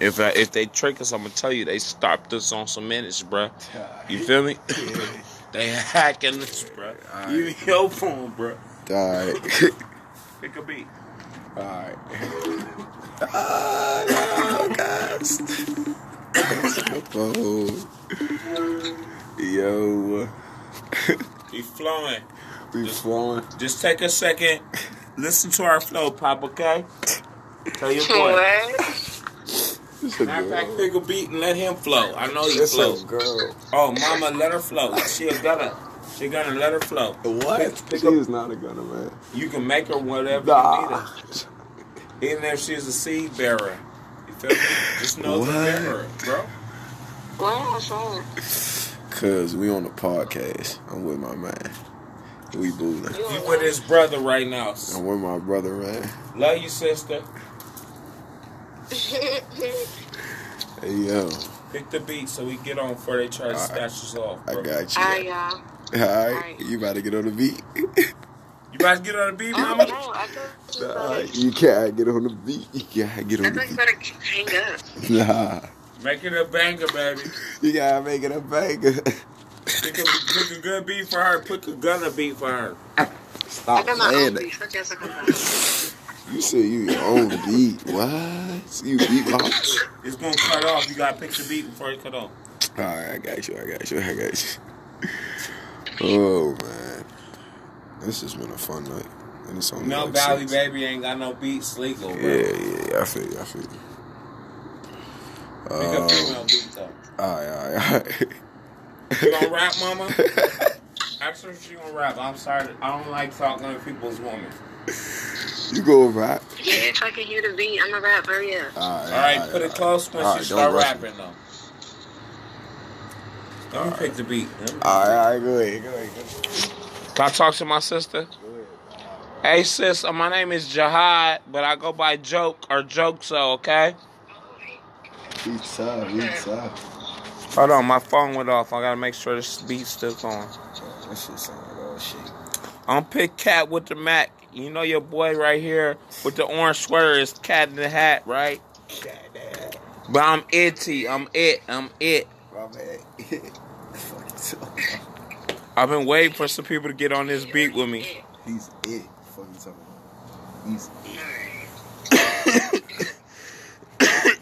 If uh, if they trick us, I'm gonna tell you they stopped us on some minutes, bro. You feel me? They hacking this, bro. You your phone, bro. Alright. Pick a beat. Alright. Ah, no, guys. oh. Yo. We flowing. We flowing. Just take a second. Listen to our flow, Pop, okay? Tell your boy. It's a Matter of fact, pick a beat and let him flow. I know you It's flow. a girl. Oh, mama, let her flow. She a gonna. She gonna let her flow. What? Pick, pick She a, is not a gunner, man. you can make her whatever Nah. you need her. Even if she's a seed bearer. You feel me? Just know the What? bearer, bro. Cause we on the podcast. I'm with my man. We booing. You with his brother right now. I'm with my brother, man. Love you, sister. Hey yo, Pick the beat so we get on before they try to Alright. snatch us off, I got you. Alright, y'all. Alright, Alright. you about to get on the beat? You about to get on the beat, Oh, mama? no, I you Nah, you can't get on the beat. You gotta get I on the thought you beat. better hang up. Nah, Make it a banger, baby. you gotta make it a banger. Pick a, pick a good beat for her. Pick a gunner beat for her. I Stop got my saying own that. y'all talking about? You said you your own beat. What? You beat my. It's gonna cut off. You gotta pick the beat before it cut off. Alright, I got you. I got you. I got you. Oh man, this has been a fun night. And it's only No like Valley six. Baby ain't got no beats legal, bro. Yeah, yeah, yeah. I feel you. I feel you. Pick a Um, female beat though. alright, alright, alright. You gonna rap, mama? Ask her if she gonna rap. I'm sorry. I don't like talking to people's woman. you go rap. Yeah, if I can hear the beat, I'm a rap. Hurry up. Alright, All right, put it close when Alright, she start rush rapping though. Let me pick the beat. Let me- Alright, alright, go ahead, go ahead. Go ahead. Can I talk to my sister? Hey sis, uh, my name is Jihad, but I go by Joke or Joke so, okay? Each side, each side. Hold on, my phone went off. I gotta make sure this beat's still going. That shit sound like shit. I'm Pick Cat with the Mac. You know your boy right here with the orange sweater is Cat in the Hat, right? But I'm itty. I'm it. I'm it. My man. Fucking. I've been waiting for some people to get on this beat with me. He's it. Fucking talking about. He's it.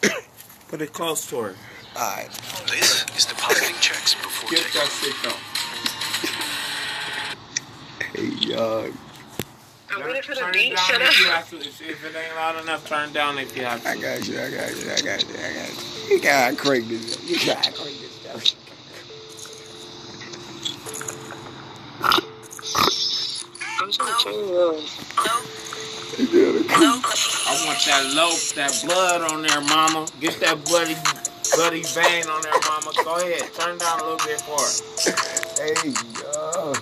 Put it close to her. Alright. This is depositing checks before Get takeoff. that shit though. Hey, y'all. I'm waiting for the beat. Shut up. to. If, if it ain't loud enough, turn down if you have to. I got you, I got you, I got you, I got you. You gotta crank this. You gotta crank this down. I'm trying to turn it on. I want that loaf, that blood on there, mama. Get that bloody, bloody vein on there, mama. Go ahead, turn down a little bit for her. Hey, yo.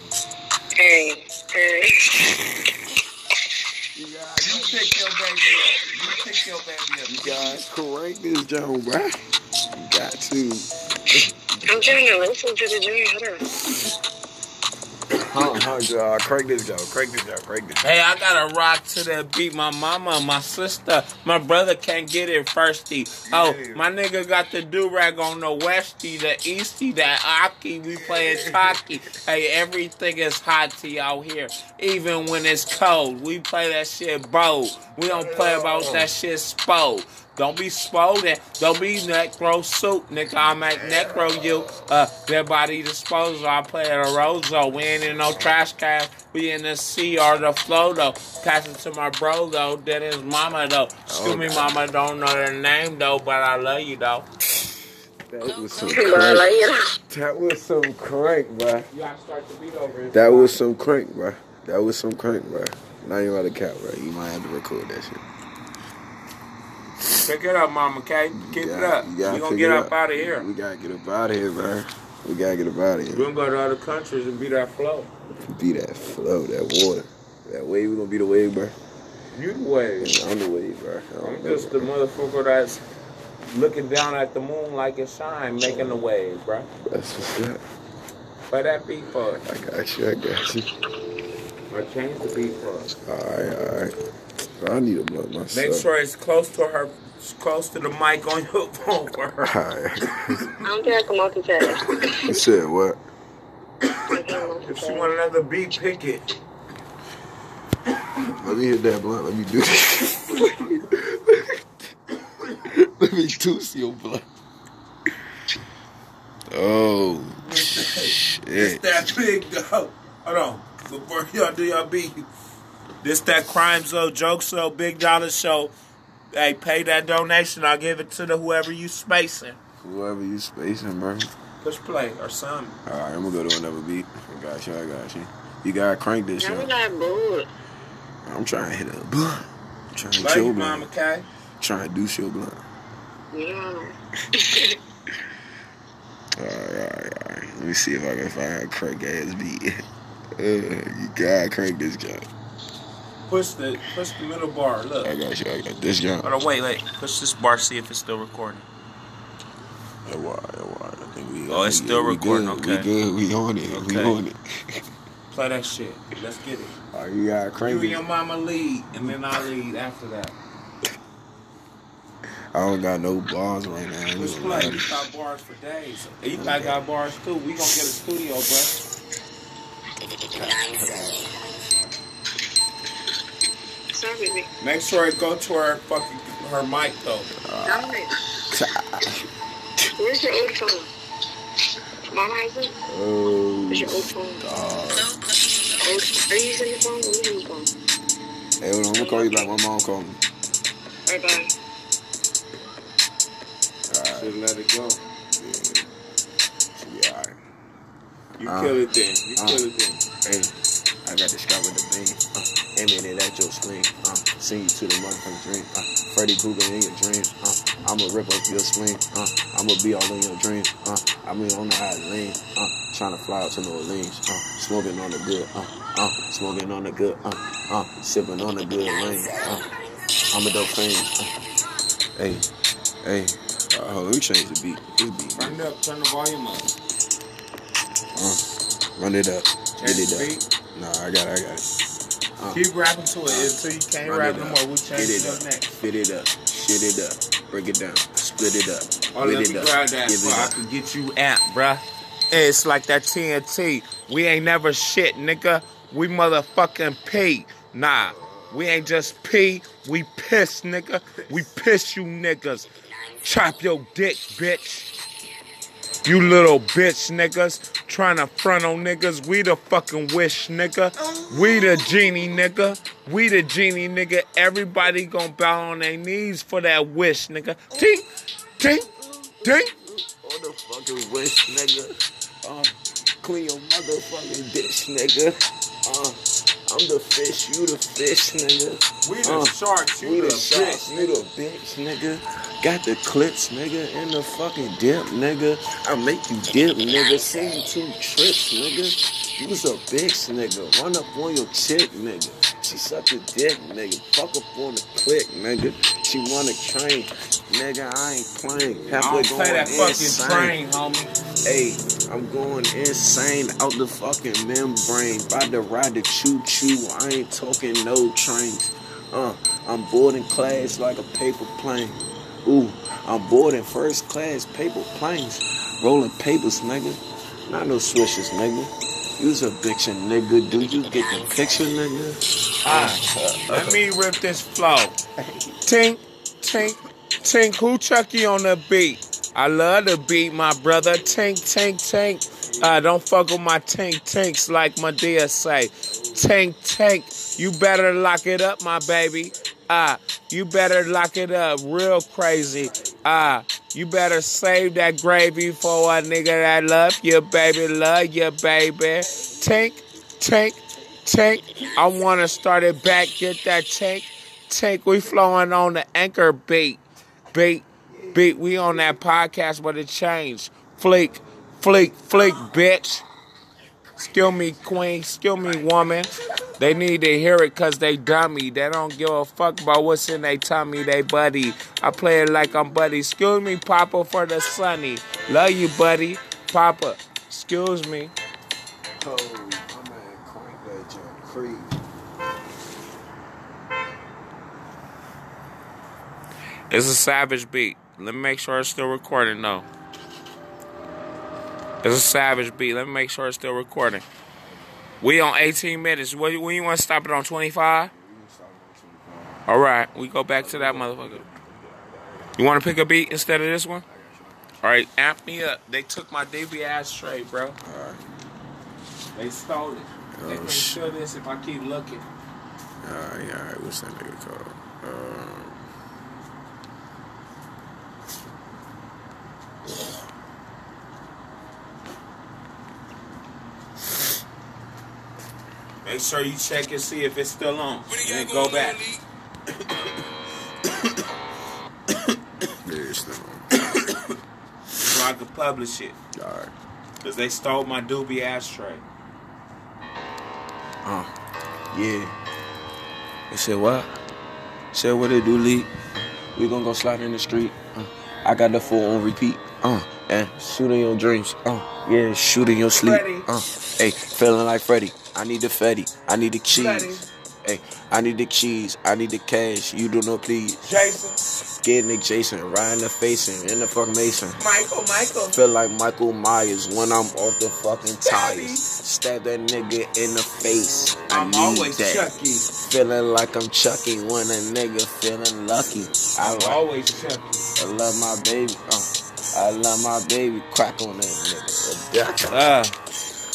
Hey, hey. You gotta, You pick your baby up. You pick your baby up. you gotta crank this down, bruh. You got to. I'm trying to listen to the joint. Hold on. Huh, huh, crank this down, crank this down, crank this. Hey, I gotta rock to that beat. My mama, my sister, my brother can't get it firsty. Oh, my nigga got the do rag on the westy, the easty, that aki. We playing hockey. Hey, everything is hot to out here, even when it's cold. We play that shit bold. We don't play about that oh. shit spo. Don't be spoden. Don't be necro suit, nigga. I make necro you. Uh, their body disposal. I play at a Roso. We ain't in no trash can. We in the sea or the flow though. Passing to my bro though. That is mama though. Excuse me, mama. Don't know their name though, but I love you though. That was some But I like crank. it. That was some crank, bruh. You gotta start the beat over. That was some crank, bro. That was some crank, bruh. Not even about to cap, bruh. You might have to record that shit. Pick it up, mama. Okay, keep it gotta- up. you We gonna get it up out of here. We gotta get up out of here, bruh. We gotta get up out of here. We here. gonna go to other countries and be that flow. Be that flow, that water. That wave, we gonna be the wave, bruh. You the way. I'm the wave, don't I'm know, just the motherfucker that's looking down at the moon like it shine, making the wave, bruh. That's what's up. Play that beat for us. I got you, I got you. I change the beat for us. Alright, alright. I need a blunt myself. Make sure it's close to her, close to the mic on your phone for her. Alright. I don't think I can multitask. you said what? I can't If she want another beat, pick it. Let me hit that blunt. Let me do this. Let me juice your blunt. Oh, It's that big though. Hold on. Before y'all do y'all beat. This that crime show, joke show, big dollar show. Hey, pay that donation. I'll give it to the whoever you spacing. Whoever you spacing, bro. Push play or something. All right, I'm gonna go to another beat. I got you. I got you. You gotta crank this I'm shit. not bored. I'm trying to hit a blunt. I'm trying to Love chill you, blunt. Mama K. Trying to do your blunt. Yeah. All right, all right, all right. Let me see if I can find a crank ass beat. Uh, you gotta crank this guy. Push the push the middle bar. Look. I got you. I got this guy. Hold on, wait, wait. Push this bar. See if it's still recording. Yeah, why, yeah, why. I think we. Oh, it's we still good, recording, We okay. good. We good. We on it. We Okay. on it. Play that shit. Let's get it. All right, you gotta You crank and it. your mama lead, and then I lead after that. I don't got no bars right now. I ain't Push gonna play. You got bars for days. You guys got bars too. We gonna get a studio, bro. Sorry, baby. Make sure it go to her fucking her mic though. Damn it. Where's your old phone? Mama has it? Oh, Where's your old phone? dog. Old, are you using your phone? Let me use your phone. Hey, hold on. I'm gonna call you back. My mom called me. Alright, bye. Should let it go. Yeah, all right. You Uh, kill it then. You uh. kill it then. Hey, I got discovered the bean. Uh, aiming it at your screen. Uh, send you to the motherfucking dream. Uh, Freddy Krueger in your dreams. Uh, I'ma rip up your spleen. Uh, I'ma be all in your dreams. Uh, I mean on the island. Uh, trying to fly out to New Orleans. Uh, smoking on the good. Uh, uh, smoking on the good. Uh, uh, sipping on the good lane. Uh, I'm a dope fiend. Uh, hey, hey. Uh, hold on, let me change the beat. This beat. Turn it up. Turn the volume up. Uh, run it up. Get it up. beat. Nah, I got it. I got it. Uh, Keep rapping to it until you can't Run rap it no up. more. We change it it up up. next. Fit it up. Shit it up. Break it down. Split it up. Oh, Lit let it me up. grab that Give so it I up. can get you amped, bruh. It's like that TNT. We ain't never shit, nigga. We motherfucking pee. Nah, we ain't just pee. We piss, nigga. We piss you niggas. Chop your dick, bitch. You little bitch niggas trying to front on niggas. We the fucking wish nigga. We the genie nigga. We the genie nigga. Everybody gonna bow on their knees for that wish nigga. Tink, tink, tink. On the fucking wish, nigga. Uh, clean your motherfucking dish, nigga. Uh, I'm the fish, you the fish, nigga. We the Uh, sharks, you we the the sharks, bitch, you the bitch, nigga. Got the clips, nigga, in the fucking dip, nigga. I make you dip, nigga. Send you two trips, nigga. You was a bitch, nigga. Run up on your chick, nigga. She sucked a dick, nigga. Fuck up on the click, nigga. She wanna train, nigga. I ain't playing. I Halfway don't play that going fucking insane. train, homie. Hey, I'm going insane out the fucking membrane. About to ride the choo choo. I ain't talking no trains. Uh, I'm boarding class like a paper plane. Ooh, I'm boarding first class paper planes. Rolling papers, nigga. Not no swishes, nigga. You's a bitch, nigga. Do you get the picture, nigga? Ah, let me rip this flow. Tink, tink, tink. Who Chucky on the beat? I love the beat, my brother. Tink, tink, tink. Uh, don't fuck with my tank tanks like my dear say. Tank tank, You better lock it up, my baby. Ah, you better lock it up real crazy. Ah, you better save that gravy for a nigga that love you, baby, love you, baby. Tink, tink, tink. I wanna start it back, get that tink, tink. We flowing on the anchor beat, beat, beat. We on that podcast, but it changed. Fleek, fleek, fleek, bitch. Skill me, queen. Skill me, woman. They need to hear it because they dummy. They don't give a fuck about what's in their tummy, they buddy. I play it like I'm buddy. Excuse me, Papa, for the sunny. Love you, buddy. Papa, excuse me. Oh, my man, crank that jump. Creed. It's a savage beat. Let me make sure it's still recording, though. It's a savage beat. Let me make sure it's still recording. We on 18 minutes. When, when you want to stop it on 25? All right, we go back to that motherfucker. You want to pick a beat instead of this one? All right, amp me up. They took my DB ashtray, bro. All right. They stole it. They can show this if I keep looking. Uh, yeah, all right. What's that nigga called? Um, Make sure you check and see if it's still on. And then go back. yeah, it's still on. So I can publish it. All right. Because they stole my doobie ashtray. Uh, yeah. They said what? Said what it do, Lee? We gonna go slide in the street. Uh, I got the full on repeat. Uh, and shooting your dreams. Uh, yeah, shooting your sleep. Uh, hey, feeling like Freddy. I need the Fetty. I need the cheese. Hey, I need the cheese. I need the cash. You do no please. Jason. Get Nick Jason, riding the facing in the fuck Mason. Michael, Michael. Feel like Michael Myers when I'm off the fucking tires. Stab that nigga in the face. I I'm need always that. Chucky. Feeling like I'm Chucky when a nigga feeling lucky. I I'm like, always Chucky. I love my baby. Uh, I love my baby. Crack on that nigga. Uh,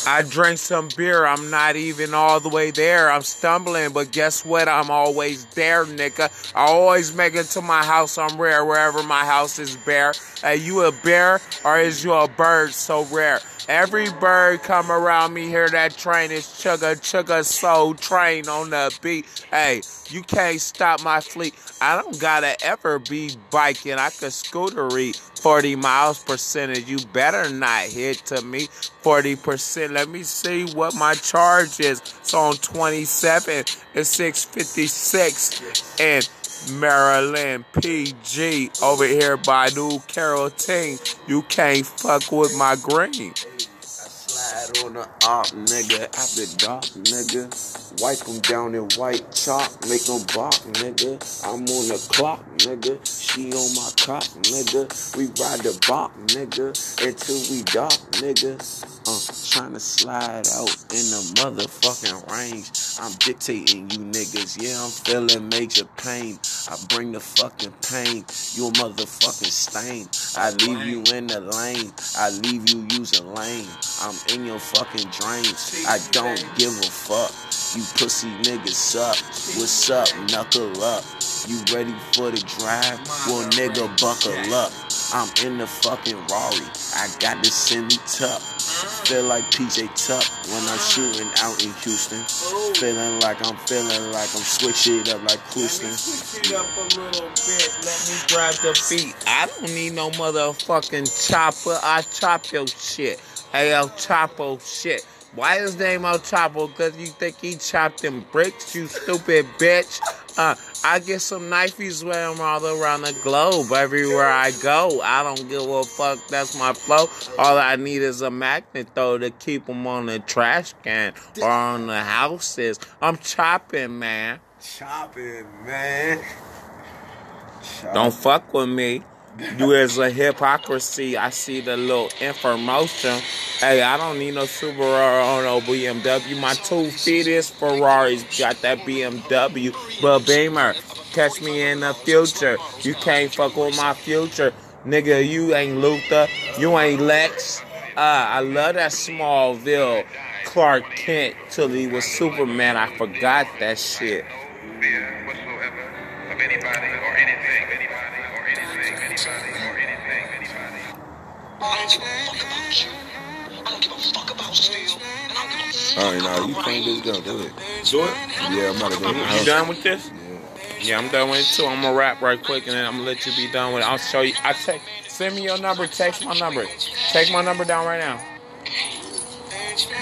I drink some beer. I'm not even all the way there. I'm stumbling, but guess what? I'm always there, nigga. I always make it to my house. I'm rare wherever my house is bare. Are you a bear or is you a bird so rare? Every bird come around me, hear that train is chugga chugga soul train on the beat. Hey, you can't stop my fleet. I don't gotta ever be biking. I could scootery 40 miles percentage. You better not hit to me 40%. Let me see what my charge is. It's on 27 and 656 and Maryland PG over here by New Carrollton. You can't fuck with my green. On the op, nigga. After dark, nigga. Wipe them down in white chalk, make them bark, nigga. I'm on the clock, nigga. She on my cock, nigga. We ride the bop, nigga, until we dark, nigga. Uh, trying to slide out in the motherfucking range. I'm dictating you niggas, yeah, I'm feeling major pain. I bring the fucking pain, you a motherfucking stain. I leave you in the lane, I leave you using lane. I'm in your fucking drains, I don't give a fuck. You pussy niggas up, what's up, knuckle up. You ready for the drive? Well, nigga, buckle up. I'm in the fucking Rari, I got the semi tuck. Feel like PJ Tuck when I'm shooting out in Houston. Feeling like I'm feeling like I'm switching it up like Houston. Switch it up a little bit. Let me grab the beat. I don't need no motherfucking chopper. I chop your shit. Hey, El Chapo shit. Why his name El Chapo? Cause you think he chopped them bricks, you stupid bitch. Uh, I get some knifeys with him all around the globe. Everywhere I go, I don't give a fuck. That's my flow. All I need is a magnet though to keep them on the trash can or on the houses. I'm chopping, man. Chopping, man. Don't fuck with me. You is a hypocrisy. I see the little information. Hey, I don't need no Subaru or no BMW. My two is Ferraris. Got that BMW. But Beamer, catch me in the future. You can't fuck with my future. Nigga, you ain't Luthor. You ain't Lex. Uh, I love that Smallville Clark Kent till he was Superman. I forgot that shit. Alright, now you clean this gun. Go ahead. Do it. Yeah, I'm about to go. You done with this? Yeah, yeah. I'm done with it too. I'm gonna rap right quick and then I'm gonna let you be done with it. I'll show you. I check. Send me your number. Text my number. Take my number down right now.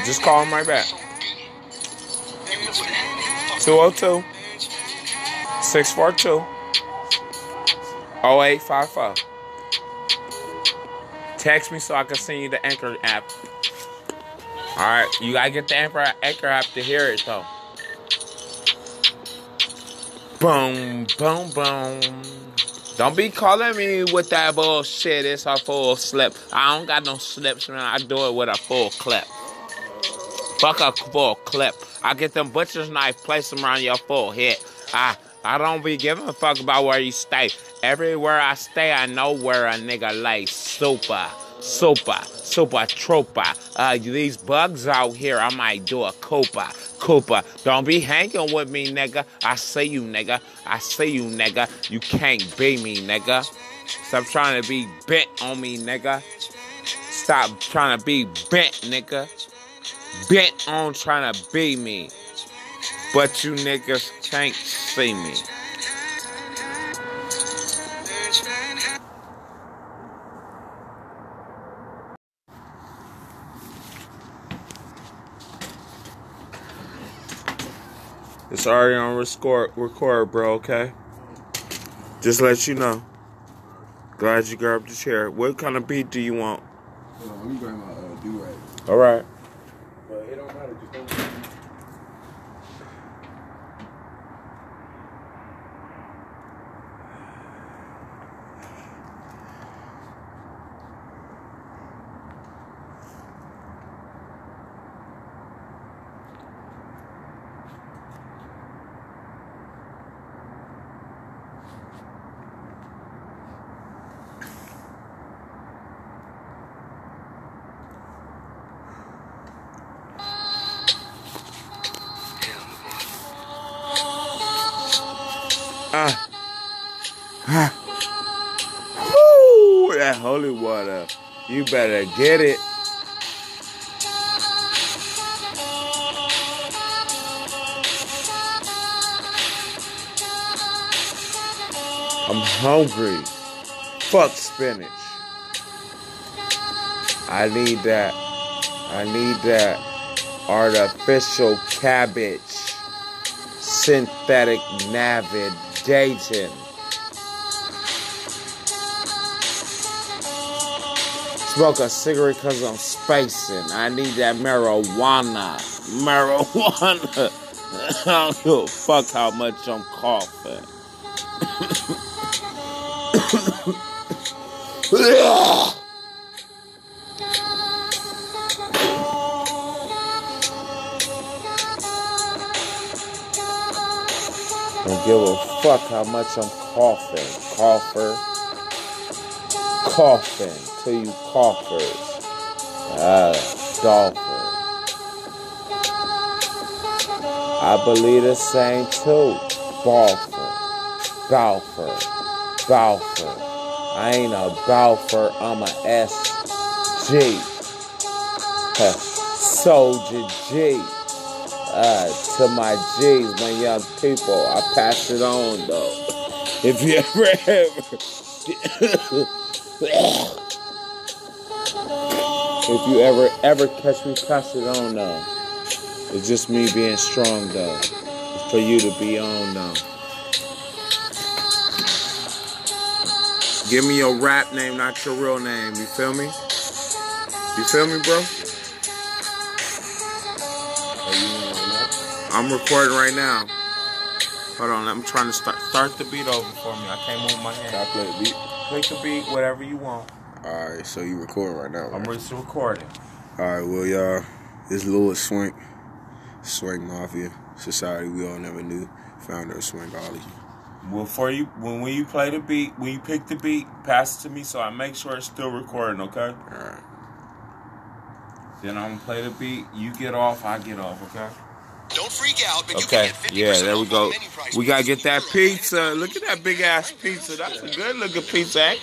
Just call him right back. 202 642 0855. Text me so I can send you the Anchor app. Alright, you gotta get the Anchor, Anchor app to hear it though. Boom, boom, boom. Don't be calling me with that bullshit. It's a full slip. I don't got no slips, man. I do it with a full clip. Fuck a full clip. I get them butcher's knife, place them around your full head. Ah, I I don't be giving a fuck about where you stay. Everywhere I stay, I know where a nigga lay. Super, super, super trooper. Uh, these bugs out here, I might do a Cooper. Cooper, don't be hanging with me, nigga. I see you, nigga. I see you, nigga. You can't be me, nigga. Stop trying to be bent on me, nigga. Stop trying to be bent, nigga. Bent on trying to be me. But you niggas can't see me. It's already on record, record, bro, okay? Just let you know. Glad you grabbed the chair. What kind of beat do you want? Hold on, let me grab my uh, do-rag. All right. Better get it. I'm hungry. Fuck spinach. I need that. I need that artificial cabbage. Synthetic navigating. Smoke a cigarette cause I'm spacing. I need that marijuana. Marijuana. I don't give a fuck how much I'm coughing. Don't give a fuck how much I'm coughing. Cougher. Coughing till you coughers. Ah, dolphin. I believe the same too. Balfour. Balfour. Balfour. I ain't a Balfour, I'm a SG. Soldier G. Uh, to my G's, my young people, I pass it on though. If you ever, ever, if you ever, ever catch me pass it on though, it's just me being strong though. It's for you to be on though. Give me your rap name, not your real name. You feel me? You feel me, bro? I'm recording right now. Hold on, I'm trying to start start the beat over for me. I can't move my hand. I play beat. Click the beat, whatever you want. Alright, so you recording right now, I'm right? just recording. Alright, well, y'all, this Lewis Swank, Swank Mafia Society we all never knew, founder of Swankology. Well, for you, when when you play the beat, when you pick the beat, pass it to me so I make sure it's still recording. Okay. Alright. Then I'm gonna play the beat. You get off, I get off. Okay. Don't freak out, but Okay. Yeah, there we go. We gotta get that pizza. Look at that big ass pizza. That's a good looking pizza.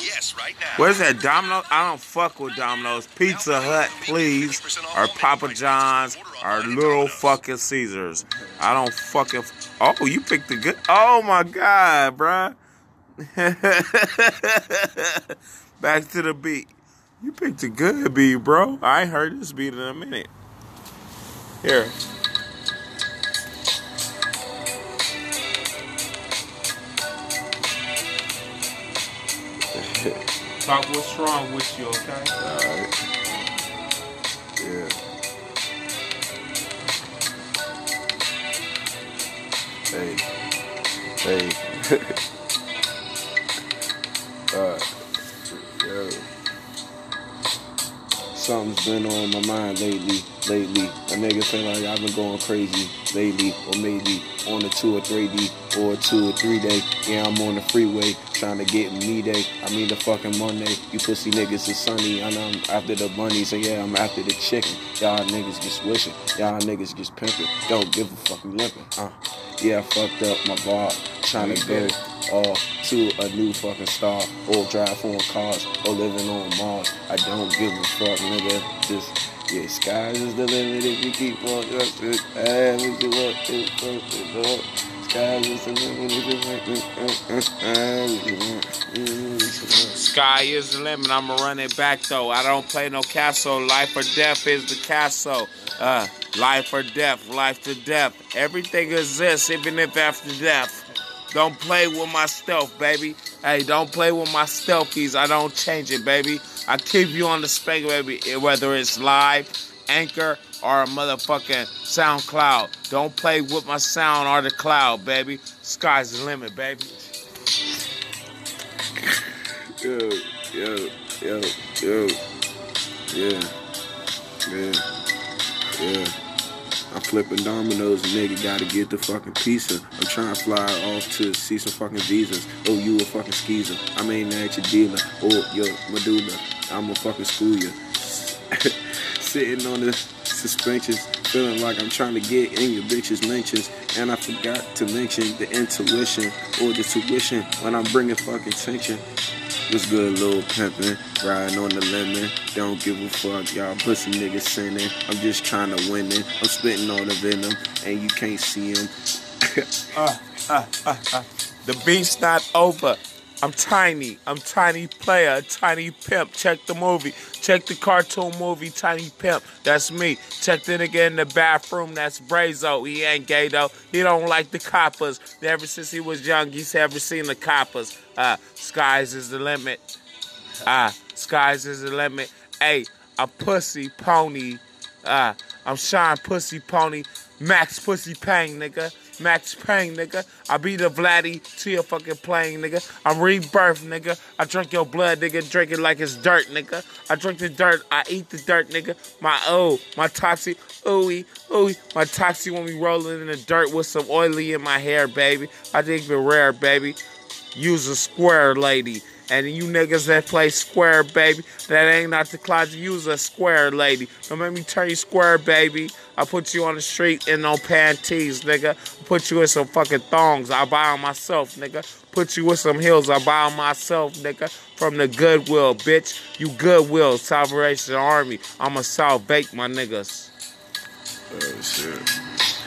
Yes, right now. Where's that Domino's? I don't fuck with Domino's. Pizza Hut, please. Or Papa John's. Or Little fucking Caesars. I don't fucking. Oh, you picked the good. Oh my god, bruh. Back to the beat. You picked a good beat, bro. I ain't heard this beat in a minute. Here. What's wrong with you, okay? Alright. Yeah. Hey. Hey. Alright. Yo. Something's been on my mind lately, lately. A nigga feel like I've been going crazy lately, or maybe on a two or three D or two or three day. Yeah, I'm on the freeway trying to get me day. I mean the fucking Monday. You pussy niggas is sunny. I know I'm after the bunnies, and yeah, I'm after the chicken. Y'all niggas just wishing. Y'all niggas just pimping. Don't give a fuck, you limping. Uh, yeah, I fucked up my bar trying to go uh, to a new fucking star or drive foreign cars or living on Mars. I don't give a fuck, nigga. Just yeah, skies is the limit if you keep on it. If you want to fuck it Sky is the limit. I'ma run it back though. I don't play no castle. Life or death is the castle. Uh, life or death, life to death. Everything exists, even if after death. Don't play with my stealth, baby. Hey, don't play with my stealthies. I don't change it, baby. I keep you on the spec, baby. Whether it's live, anchor, or a motherfucking SoundCloud. Don't play with my sound or the cloud, baby. Sky's the limit, baby. Yo, yo, yo, yo. Yeah. Yeah. Yeah. I'm flipping dominoes, nigga gotta get the fucking pizza. I'm trying to fly off to see some fucking visas. Oh, you a fucking skeezer. I'm ain't at your dealer. Oh, your medulla. I'm a fucking school you. Sitting on the suspensions, feeling like I'm trying to get in your bitch's mentions. And I forgot to mention the intuition or the tuition when I'm bringing fucking tension. What's good, little pimpin'? Riding on the lemon. Don't give a fuck, y'all pussy niggas sinning. I'm just trying to win it. I'm spitting all the venom, and you can't see him. uh, uh, uh, uh. The beat's not over. I'm tiny. I'm tiny player, tiny pimp. Check the movie. Check the cartoon movie, Tiny Pimp. That's me. Check the nigga in the bathroom. That's Brazo. He ain't gay though. He don't like the coppers. Ever since he was young, he's ever seen the coppers. Uh, skies is the limit. Uh, skies is the limit. Hey, a pussy pony. Uh, I'm Sean Pussy Pony. Max Pussy Pang, nigga. Max Payne, nigga. I be the Vladdy to your fucking plane, nigga. I'm rebirth, nigga. I drink your blood, nigga. Drink it like it's dirt, nigga. I drink the dirt. I eat the dirt, nigga. My oh, my toxic, ooey, ooey. My toxic when we rolling in the dirt with some oily in my hair, baby. I think it rare, baby. Use a square lady. And you niggas that play square, baby, that ain't not the closet. Use a square, lady. Don't make me turn you square, baby. I put you on the street in no panties, nigga. Put you in some fucking thongs. I buy them myself, nigga. Put you with some heels. I buy them myself, nigga. From the Goodwill, bitch. You Goodwill, Salvation Army. I'm a South Bake, my niggas. Oh, shit.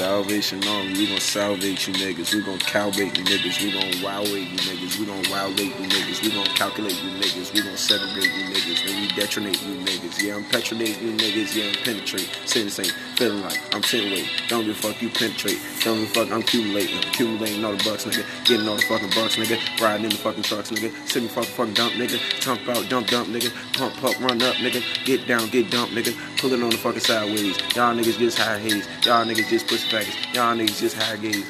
Salvation Army, we gon' salvate you niggas. We gon' cowbait you niggas. We gon' wowate you niggas. We gon' wowlate you niggas. We gon' calculate you niggas. We gon' segregate you niggas. Then we detonate you niggas. Yeah, I'm penetrate you niggas. Yeah, I'm penetrate. The same, feeling like I'm ten weight. Don't give a fuck, you penetrate. Don't give a fuck, I'm accumulating. Accumulating all the bucks, nigga. Getting all the fucking bucks, nigga. Riding in the fucking trucks, nigga. Send me fucking fucking dump, nigga. Dump out, dump, dump, nigga. Pump, pump, run up, nigga. Get down, get dumped, nigga. Pulling on the fucking sideways. Y'all niggas just high haze. Y'all niggas just pussy faggots. Y'all niggas just high gaze.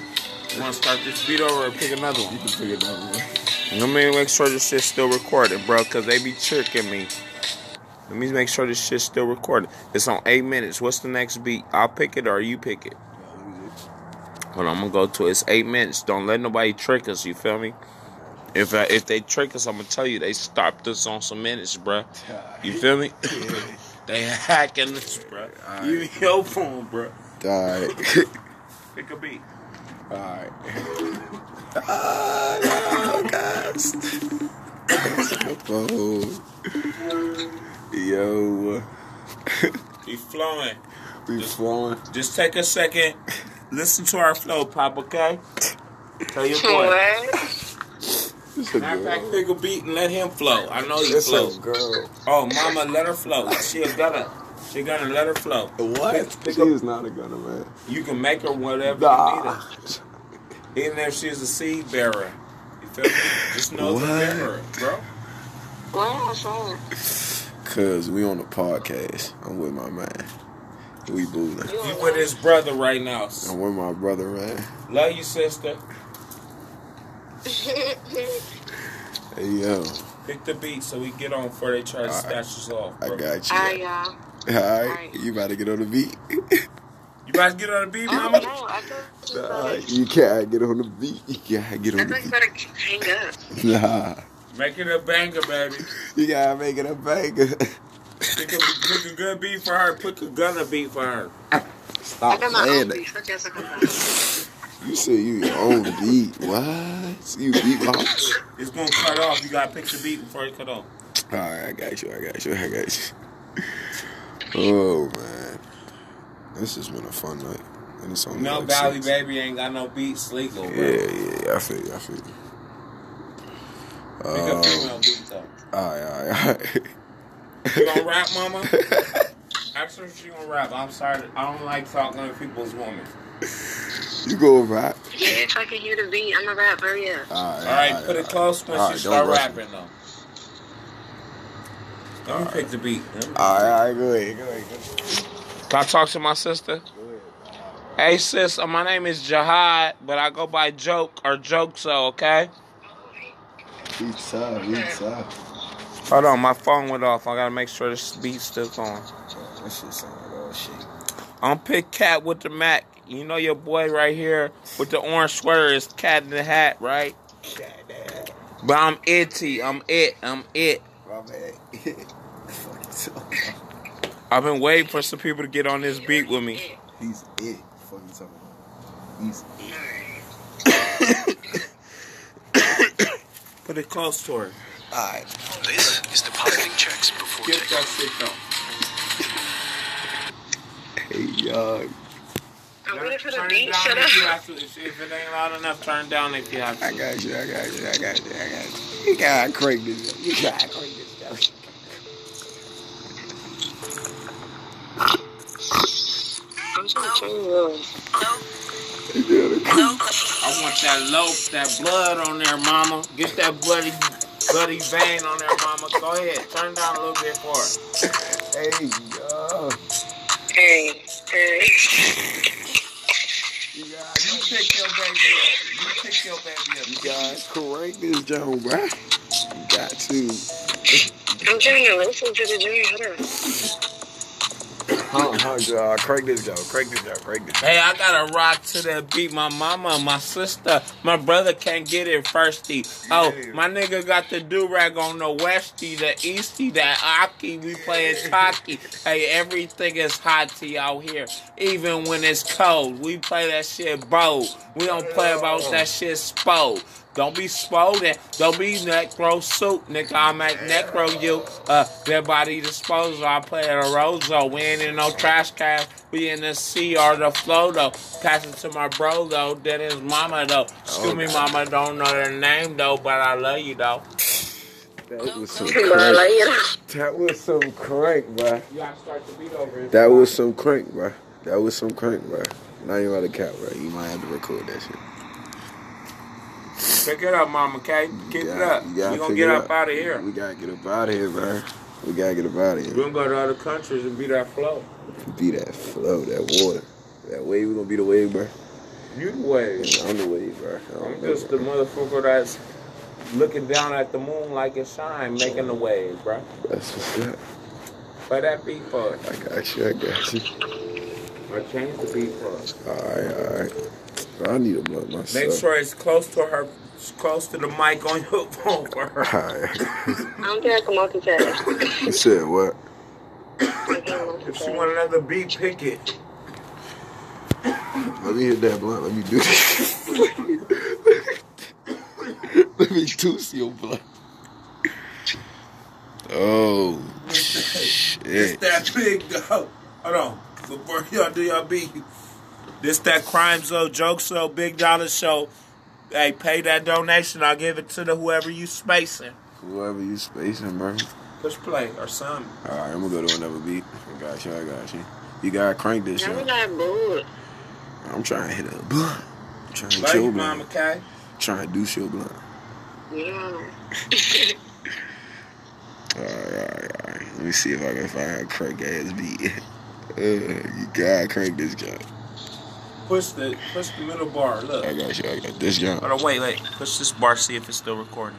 You wanna start this beat over or pick another one? You can pick another one. Let me make sure this shit's still recorded, bro, cause they be tricking me. Let me make sure this shit's still recorded. It's on eight minutes. What's the next beat? I'll pick it or you pick it. Hold on, I'm gonna go to it. It's eight minutes. Don't let nobody trick us. You feel me? If uh, if they trick us, I'm gonna tell you they stopped us on some minutes, bro. You feel me? they hacking us, bro. Right. You your phone, bro. Alright. Pick a beat. Alright. oh, no, guys. oh. Yo. We flowing. We flowing. Just take a second. Listen to our flow, Pop, okay? Tell your boy. Matter of fact, pick a beat and let him flow. I know you It's flow. a girl. Oh, mama, let her flow. She a gunner. She gonna let her flow. What? Pick, pick she a- is not a gunner, man. you can make her whatever you need her. Even if she's a seed bearer. You feel me? Just know the What? bearer, bro. What was wrong? Cause we on the podcast. I'm with my man. We booling. You with his brother right now. I'm with my brother, man. Love you, sister. Hey yo. Pick the beat so we get on before they try to Alright. snatch us off. Bro. I got you. Alright, uh, y'all. All right, Alright. you about to get on the beat. You about to get on the beat, Oh, mama? no, I thought you Nah, you can't get on the beat. You can't get I on thought you the better hang up. beat. Nah, Make it a banger, baby. you gotta make it a banger. Pick a, pick a good beat for her. Pick a gunner beat for her. I Stop got my own that. beat. Y'all. You said you your own beat. What? You beatbox? It's gonna cut off. You gotta pick the beat before it cut off. All right, I got you. I got you. I got you. Oh man, this has been a fun night. And it's only No like Valley six. Baby ain't got no beats legal, bro. Yeah, yeah, yeah. I feel you. I feel you. Pick a Um, female beat though. all right, all right, all right. You gonna rap, mama? Ask her if she gonna rap. I'm sorry. I don't like talking to people's women. you go rap. Yeah, if I can hear the beat, I'm a rap. Hurry up. All right, All right, put it close when All she start don't rush rapping though. Let me pick the beat. Let me- All right, all right, go ahead, go ahead. Go ahead. Can I talk to my sister? Hey sis, uh, my name is Jihad, but I go by Joke or Joke so, okay? Beats up, beats up. Hold on, my phone went off. I gotta make sure this beat's still going. That shit sound like all shit. I'm Pick Cat with the Mac. You know your boy right here with the orange sweater is Cat in the Hat, right? But I'm itty. I'm it. I'm it. My bad. Fucking. I've been waiting for some people to get on this beat with me. He's it. Fucking talking about. He's Put it close to her. Alright. This is depositing checks before Get that shit though. Hey, y'all. I'm waiting for the beat. down Shut if you up. have to. If if it ain't loud enough, turn down if you have to. I got you, I got you, I got you, I got you. You gotta crank this up. You gotta crank this I'm trying to turn you on. I want that loaf, that blood on there, mama. Get that bloody, bloody vein on there, mama. Go ahead, turn down a little bit for her. Hey, yo. Hey, hey. You You pick your baby up. You pick your baby up. you gotta crank this John, bro. You got to. I'm trying to listen to the journey. Hold on. Uh, crank this crank this crank this. Hey, I gotta rock to that beat. My mama, my sister, my brother can't get it firsty. Oh, my nigga got the do rag on the westy, the easty, that aki. We playing taki. Hey, everything is hot to out here, even when it's cold. We play that shit bold. We don't play about that shit spode. Don't be spoden. Don't be necro soup, nigga. I make necro you. Uh, their body disposal. I play at a Rozo. We ain't in no trash can. We in the sea or the flow though. Pass it to my bro though. That is mama though. Excuse me, mama. Don't know their name though, but I love you though. That was some crank. later. That was some crank, bro. You gotta start the beat over. That was some crank, bro. That was some crank, bro. Not even out of cap, bro. You might have to record that shit. Pick it up, mama. Okay, keep it gotta- up. you We gonna get it up out of here. We gotta get up out of here, bro. We gotta get up out of here. We here. gonna go to other countries and be that flow. Be that flow, that water. That wave, we gonna be the wave, bro. You the way. I'm the wave, bro. I'm know, just the motherfucker that's looking down at the moon like it shine, making the wave, bruh. That's what's up. Play that beat for us. I got you, I got you. I change the beat for us. Alright, alright. Bro, I need a blunt myself. Make sure it's close to her, close to the mic on your phone for her. Alright. I don't think I can multitask. you said what? I can't If she want another beat, pick it. Let me hit that blunt. Let me do this. Let me juice your blunt. Oh, It's that big though. Hold on. Before y'all do y'all beat. This that crime zone, joke show, big dollar show. Hey, pay that donation. I'll give it to the whoever you spacing. Whoever you spacing, bro. Push play or something. Alright, I'm gonna go to another beat. I got you, I got you. You gotta crank this Now we shit. got bored. I'm trying to hit a blunt. I'm trying to Love chill you, blunt. mama, okay? Trying to do your blunt. Yeah. Alright, alright, alright. Let me see if I can find a crank ass beat. Uh, you gotta crank this guy. Push the push the middle bar. Look. I got you, I got this guy. Hold on, wait, wait. Push this bar. See if it's still recording.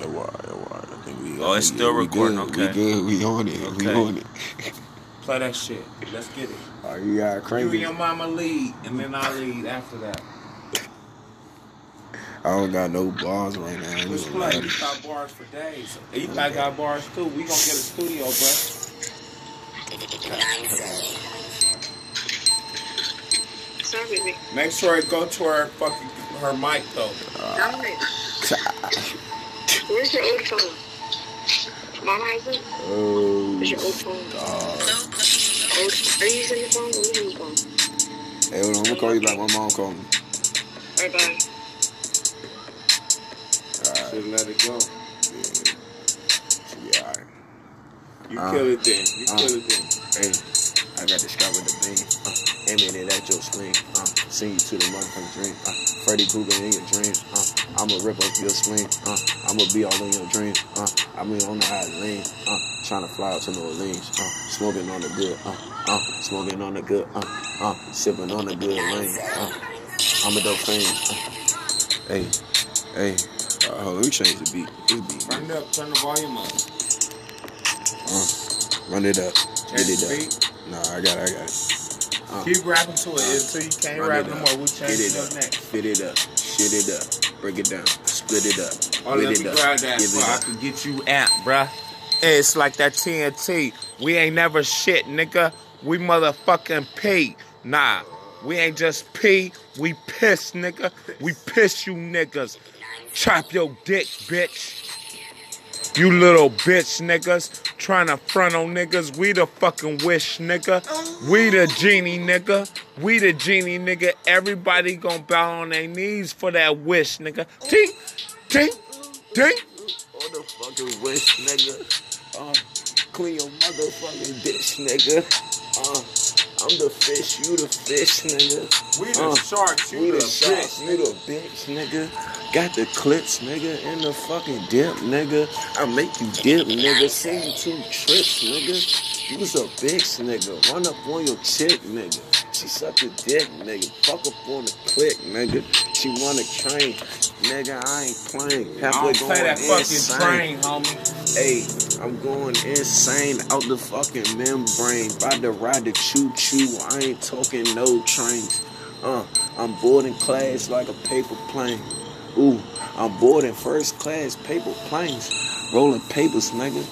It why, it was. I think we. Oh, it's we- still recording, Good. okay. We good. We on it. We on it. Play that shit. Let's get it. Oh, you got You crank and your mama lead, and then I lead after that. I don't got no bars right now. I ain't Let's play. lie You you. got bars for days. You got, got bars too. We gonna get a studio, bro. Sorry, baby. Make sure it go to her fucking her mic though. Alright. Where's your old phone? Mama has it? Oh, Where's your old phone? Old, are you using your phone or using your phone? Hey, hold on. I'm gonna call you back. My mom called me. Alright, bye. Should let it go. Yeah, alright. You Uh, kill it then. You uh. kill it then. Hey, I got discovered the bean. Uh, aiming it at your screen. Uh, send you to the motherfucking dream. Uh, Freddy Krueger in your dreams. Uh, I'ma rip up your spleen. Uh, I'ma be all in your dreams. Uh, I be on the island. Uh, trying to fly out to New Orleans. Uh, smoking on the good. Uh, uh, smoking on the good. Uh, uh, sipping on the good lane. Uh, I'm a dope fiend. Uh, hey, hey. Uh, let me change the beat. This beat. Turn it up. Turn the volume up. Uh, run it up. Get it up. beat. Nah, I got it. I got it. Uh, Keep rapping to it until you can't Run rap it no more. We'll change it it up up. next. Fit it up. Shit it up. Break it down. Split it up. Oh, Lit let it me up. grab that Give so it I up. can get you amped, bruh. It's like that TNT. We ain't never shit, nigga. We motherfucking pee. Nah, we ain't just pee. We piss, nigga. We piss you niggas. Chop your dick, bitch. You little bitch niggas trying to front on niggas. We the fucking wish nigga. We the genie nigga. We the genie nigga. Everybody gonna bow on their knees for that wish nigga. Tink, tink, tink. On the fucking wish, nigga. Uh, clean your motherfucking bitch nigga. Uh, I'm the fish, you the fish, nigga. We the Uh, sharks, you we the the sharks, bitch, you the bitch, nigga. Got the clips, nigga, in the fucking dip, nigga. I make you dip, nigga. Send you two trips, nigga. You's a bitch, nigga. Run up on your chick, nigga. She suck a dick, nigga. Fuck up on the click, nigga. She want a train, nigga. I ain't playing. I Halfway don't play that fucking train, homie. Hey, I'm going insane out the fucking membrane. About to ride the choo choo. I ain't talking no trains. Uh, I'm boarding class like a paper plane. Ooh, I'm boarding first class paper planes. Rolling papers, nigga.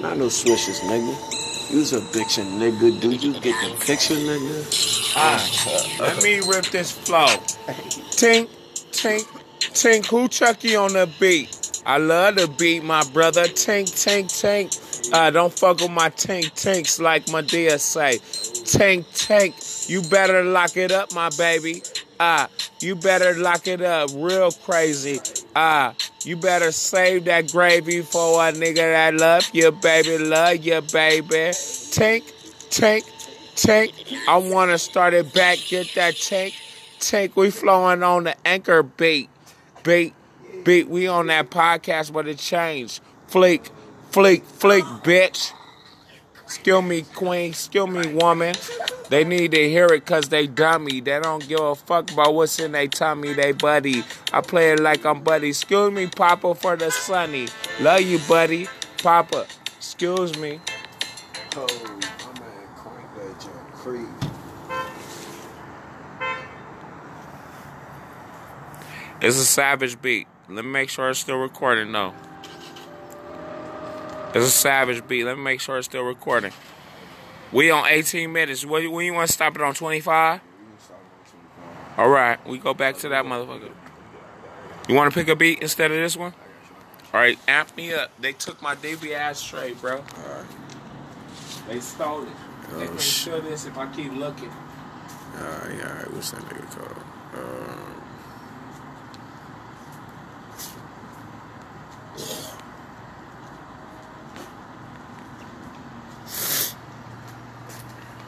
Not no swishes, nigga. You's a bitch, nigga. Do you get the picture, nigga? Ah, let me rip this flow. Tink, tink, tink. Who Chucky on the beat? I love the beat, my brother. Tink, tink, tink. Uh, don't fuck with my tank tanks like my dear say. Tank tank, You better lock it up, my baby. Ah, you better lock it up real crazy. Ah, you better save that gravy for a nigga that love you, baby, love you, baby. Tank, tank, tank. I wanna start it back, get that tank, tank. We flowing on the anchor beat, beat, beat. We on that podcast, but it changed. Fleek, fleek, fleek, bitch. Skill me, queen. Skill me, woman. They need to hear it because they dummy. They don't give a fuck about what's in they tummy, they buddy. I play it like I'm buddy. Excuse me, Papa, for the sunny. Love you, buddy. Papa, excuse me. Oh, my man, that junk. Creed. It's a savage beat. Let me make sure it's still recording, though. It's a savage beat. Let me make sure it's still recording. We on 18 minutes. What, when you want to stop it on 25? All right, we go back to that motherfucker. You want to pick a beat instead of this one? All right, amp me up. They took my DB ashtray, bro. All right. They stole it. They Oh, can shit. steal this if I keep looking. Alright, alright, what's that nigga called? Um,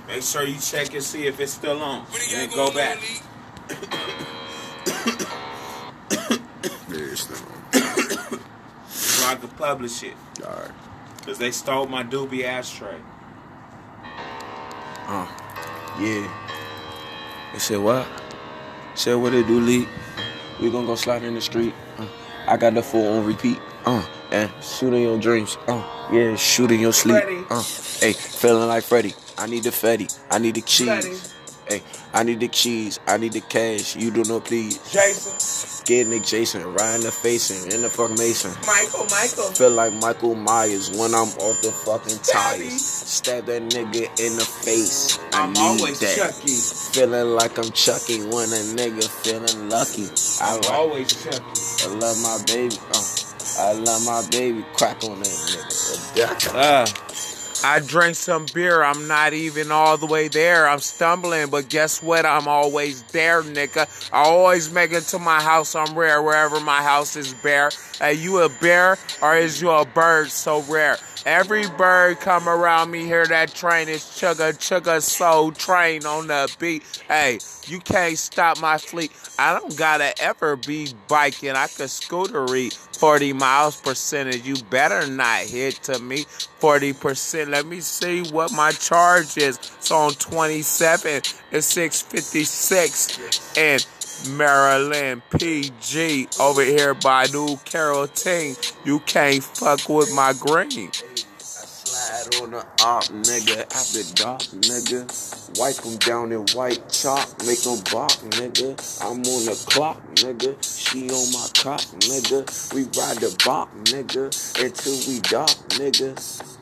Make sure you check and see if it's still on. Then go back. there it's still on. So I can publish it. Alright. Because they stole my doobie ashtray. Uh, yeah. They said what? Said what it do, Lee? We gonna go slide in the street. Uh, I got the full on repeat. Uh, and shoot in your dreams. Uh, yeah, shooting your sleep. Uh, hey, feeling like Freddy. I need the fatty. I need the cheese. Hey, I need the cheese. I need the cash. You do no please. Jason, Get Nick Jason, right in the face and in the fuck Mason. Michael, Michael. Feel like Michael Myers when I'm off the fucking Daddy. tires. Stab that nigga in the face. I I'm need always that. Chucky. Feeling like I'm Chucky when a nigga feeling lucky. I I'm like always Chucky. I love my baby. Uh, I love my baby. Crack on that nigga. Uh, I drank some beer. I'm not even all the way there. I'm stumbling, but guess what? I'm always there, nigga. I always make it to my house. I'm rare wherever my house is bare. Are you a bear or is you a bird so rare? Every bird come around me, hear that train is chugga chugga soul train on the beat. Hey, you can't stop my fleet. I don't gotta ever be biking. I could scootery 40 miles percentage. You better not hit to me 40%. Let me see what my charge is. It's on 27 and 656 and Maryland PG over here by New Carrollton. You can't fuck with my green. Slide on the op, nigga. After dark, nigga. Wipe them down in white chalk, make them bark, nigga. I'm on the clock, nigga. She on my cock, nigga. We ride the bark, nigga, until we dark, nigga.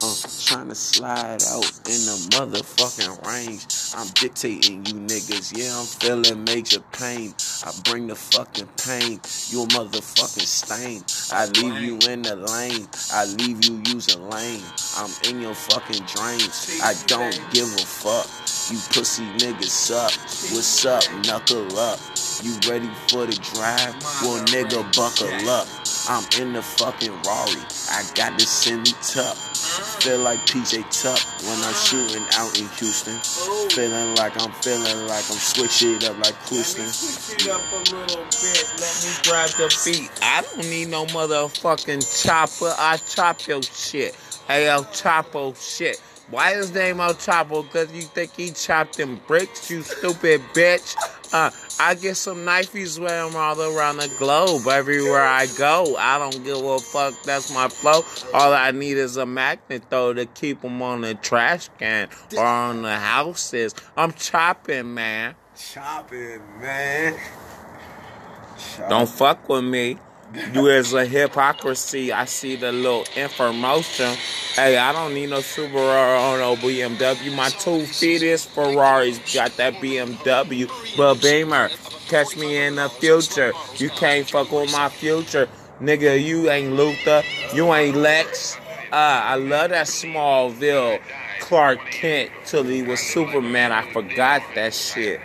Uh, trying to slide out in the motherfucking range. I'm dictating you niggas, yeah, I'm feeling major pain. I bring the fucking pain, you a motherfucking stain. I leave you in the lane, I leave you using lane. I'm in your fucking drains, I don't give a fuck. You pussy niggas up, what's up, knuckle up. You ready for the drive? Well, nigga, buckle up. I'm in the fucking Rari, I got the semi tuck. Feel like PJ Tuck when I'm shooting out in Houston. Feeling like I'm feeling like I'm switching it up like Houston. Switch it up a little bit. Let me grab the beat. I don't need no motherfucking chopper. I chop your shit. Hey, El Chapo shit. Why is his name El Chapo? Cause you think he chopped them bricks, you stupid bitch. Uh, I get some knifeys with him all around the globe. Everywhere I go, I don't give a fuck. That's my flow. All I need is a magnet though to keep them on the trash can or on the houses. I'm chopping, man. Chopping, man. Don't fuck with me. You is a hypocrisy. I see the little information. Hey, I don't need no Subaru or no BMW. My two feet is Ferraris. Got that BMW. But Beamer, catch me in the future. You can't fuck with my future. Nigga, you ain't Luthor. You ain't Lex. Uh, I love that Smallville Clark Kent till he was Superman. I forgot that shit.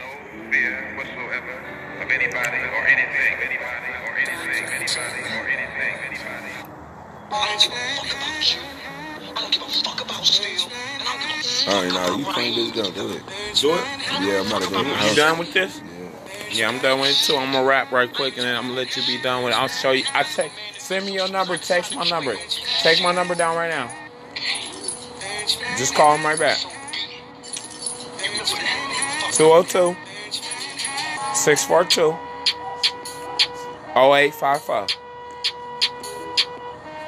Alright, now you crank this down. Go ahead. Do it. Yeah, I'm about to go. You done with this? Yeah, I'm done with it too. I'm gonna rap right quick and then I'm gonna let you be done with it. I'll show you. I text. Send me your number. Text my number. Take my number down right now. Just call him right back. 202 642 0855.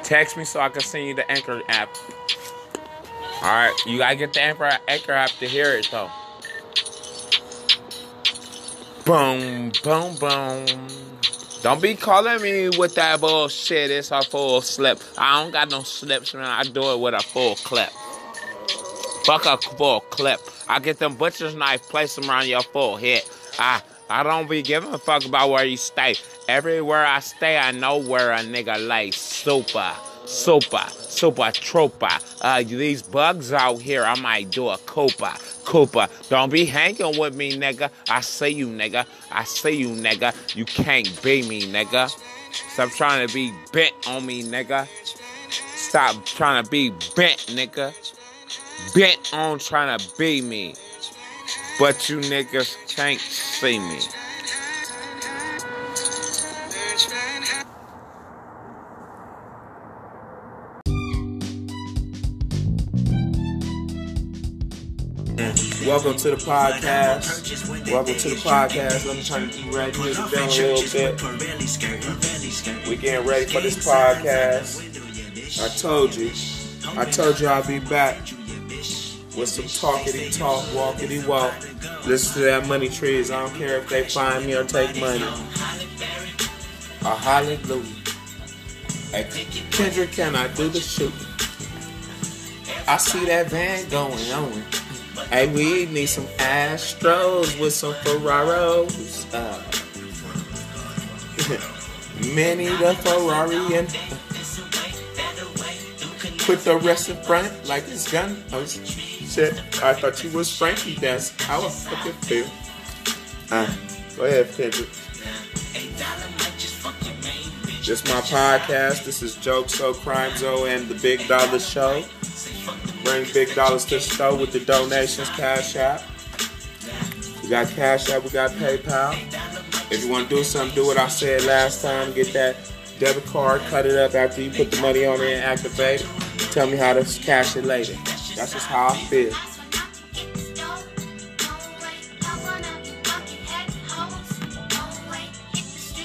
Text me so I can send you the Anchor app. Alright, you gotta get the Anchor, Anchor app to hear it though. Boom, boom, boom. Don't be calling me with that bullshit. It's a full slip. I don't got no slips, man. I do it with a full clip. Fuck a full clip. I get them butcher's knife, place them around your full head. Ah, I I don't be giving a fuck about where you stay. Everywhere I stay, I know where a nigga lay. Super, super, super tropa. Uh, these bugs out here, I might do a Cooper. Cooper, don't be hanging with me, nigga. I see you, nigga. I see you, nigga. You can't be me, nigga. Stop trying to be bent on me, nigga. Stop trying to be bent, nigga. Bent on trying to be me. But you niggas can't see me. Welcome to the podcast. Welcome to the podcast. Let me turn the radio down a little bit. We getting ready for this podcast. I told you. I told you I'll be back with some talkity talk, walkity walk. Listen to that money trees. I don't care if they find me or take money. A hallelujah. Hey, Kendrick, can I do the shooting? I see that van going on. Hey, we need some Astros with some Ferraros. Uh, Many the Ferrari and put the rest in front like it's gun. Oh shit! I thought you was Frankie. That's I was fucking feel. Uh, go ahead, Kendrick. This my podcast. This is Joke So Crime Zo and the Big Dollar Show. Bring big dollars to the show with the donations, Cash App. We got Cash App. We got PayPal. If you want to do something, do what I said last time. Get that debit card, cut it up after you put the money on it and activate it. Tell me how to cash it later. That's just how I feel.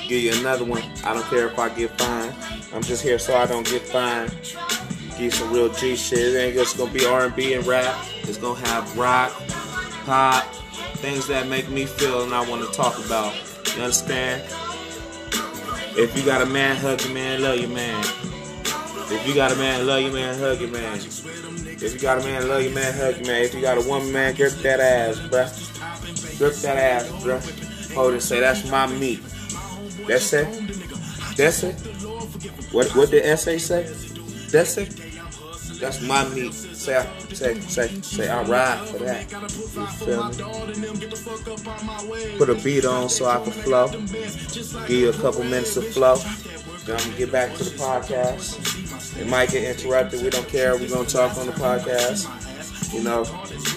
Give you another one. I don't care if I get fined. I'm just here so I don't get fined. Give you some real G shit. It ain't just gonna be R&B and rap. It's gonna have rock, pop, things that make me feel and I want to talk about. You understand? If you got a man, hug your man, love your man. If you got a man, love your man, hug your man. If you got a man, love your man, hug your man. If you got a woman, man, grip that ass, bruh. Grip that ass, bruh. Hold it, say that's my meat. That's it. That's it. What what did essay say? That's it. That's my meat. Say, say, say, say, I ride for that. You feel me? Put a beat on so I can flow. Give you a couple minutes of flow. Then I'm gonna get back to the podcast. It might get interrupted. We don't care. We're gonna talk on the podcast. You know,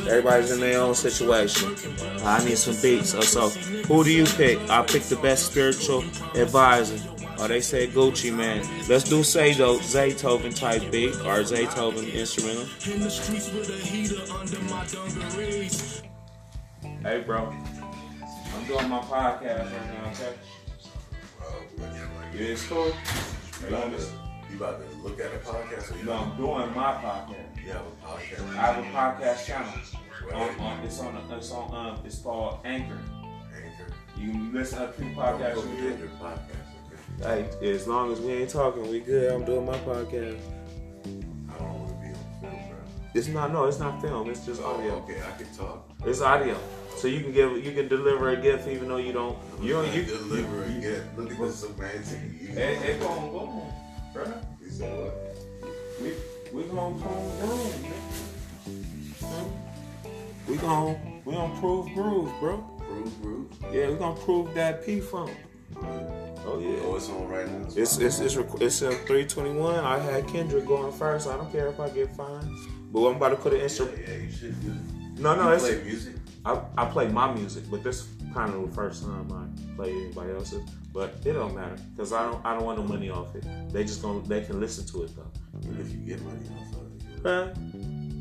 everybody's in their own situation. I need some beats. So, so who do you pick? I pick the best spiritual advisor. Or they say Gucci Mane. Let's do say though Zaytoven type beat or Zaytoven instrumental. Hey bro, I'm doing my podcast right now, okay? Oh, it's cool. You about to, you about to look at a podcast or you No, I'm doing my podcast. You have a podcast. I have a podcast channel. On, on, it's on. It's on. Um, it's called Anchor. Anchor. You can listen to two podcasts. Go we get did. your podcast. Hey, as long as we ain't talking, we good. I'm doing my podcast. I don't want to be on film, bro. It's not. No, it's not film. It's just Oh, audio. okay, I can talk. It's audio. So you can give. You can deliver a gift even though you don't. You don't. You deliver a gift. Look at the semantic. You It, it gon' go on, bro. Said what? Uh, we we gon' prove groove. man. We gon' we gon' prove groove, bro. Prove, prove. Yeah, we gonna prove that P funk. Oh yeah. Oh, it's on right now. It's it's it's rec- it's in 321. I had Kendrick going first. I don't care if I get fined, but I'm about to put an instrument. Yeah, you should do. No, no, you it's play music. I, I play my music, but this kind of the first time I played anybody else's. But it don't matter because I don't I don't want no money off it. They just gonna they can listen to it though. But if you get money off of it, you'll, Huh?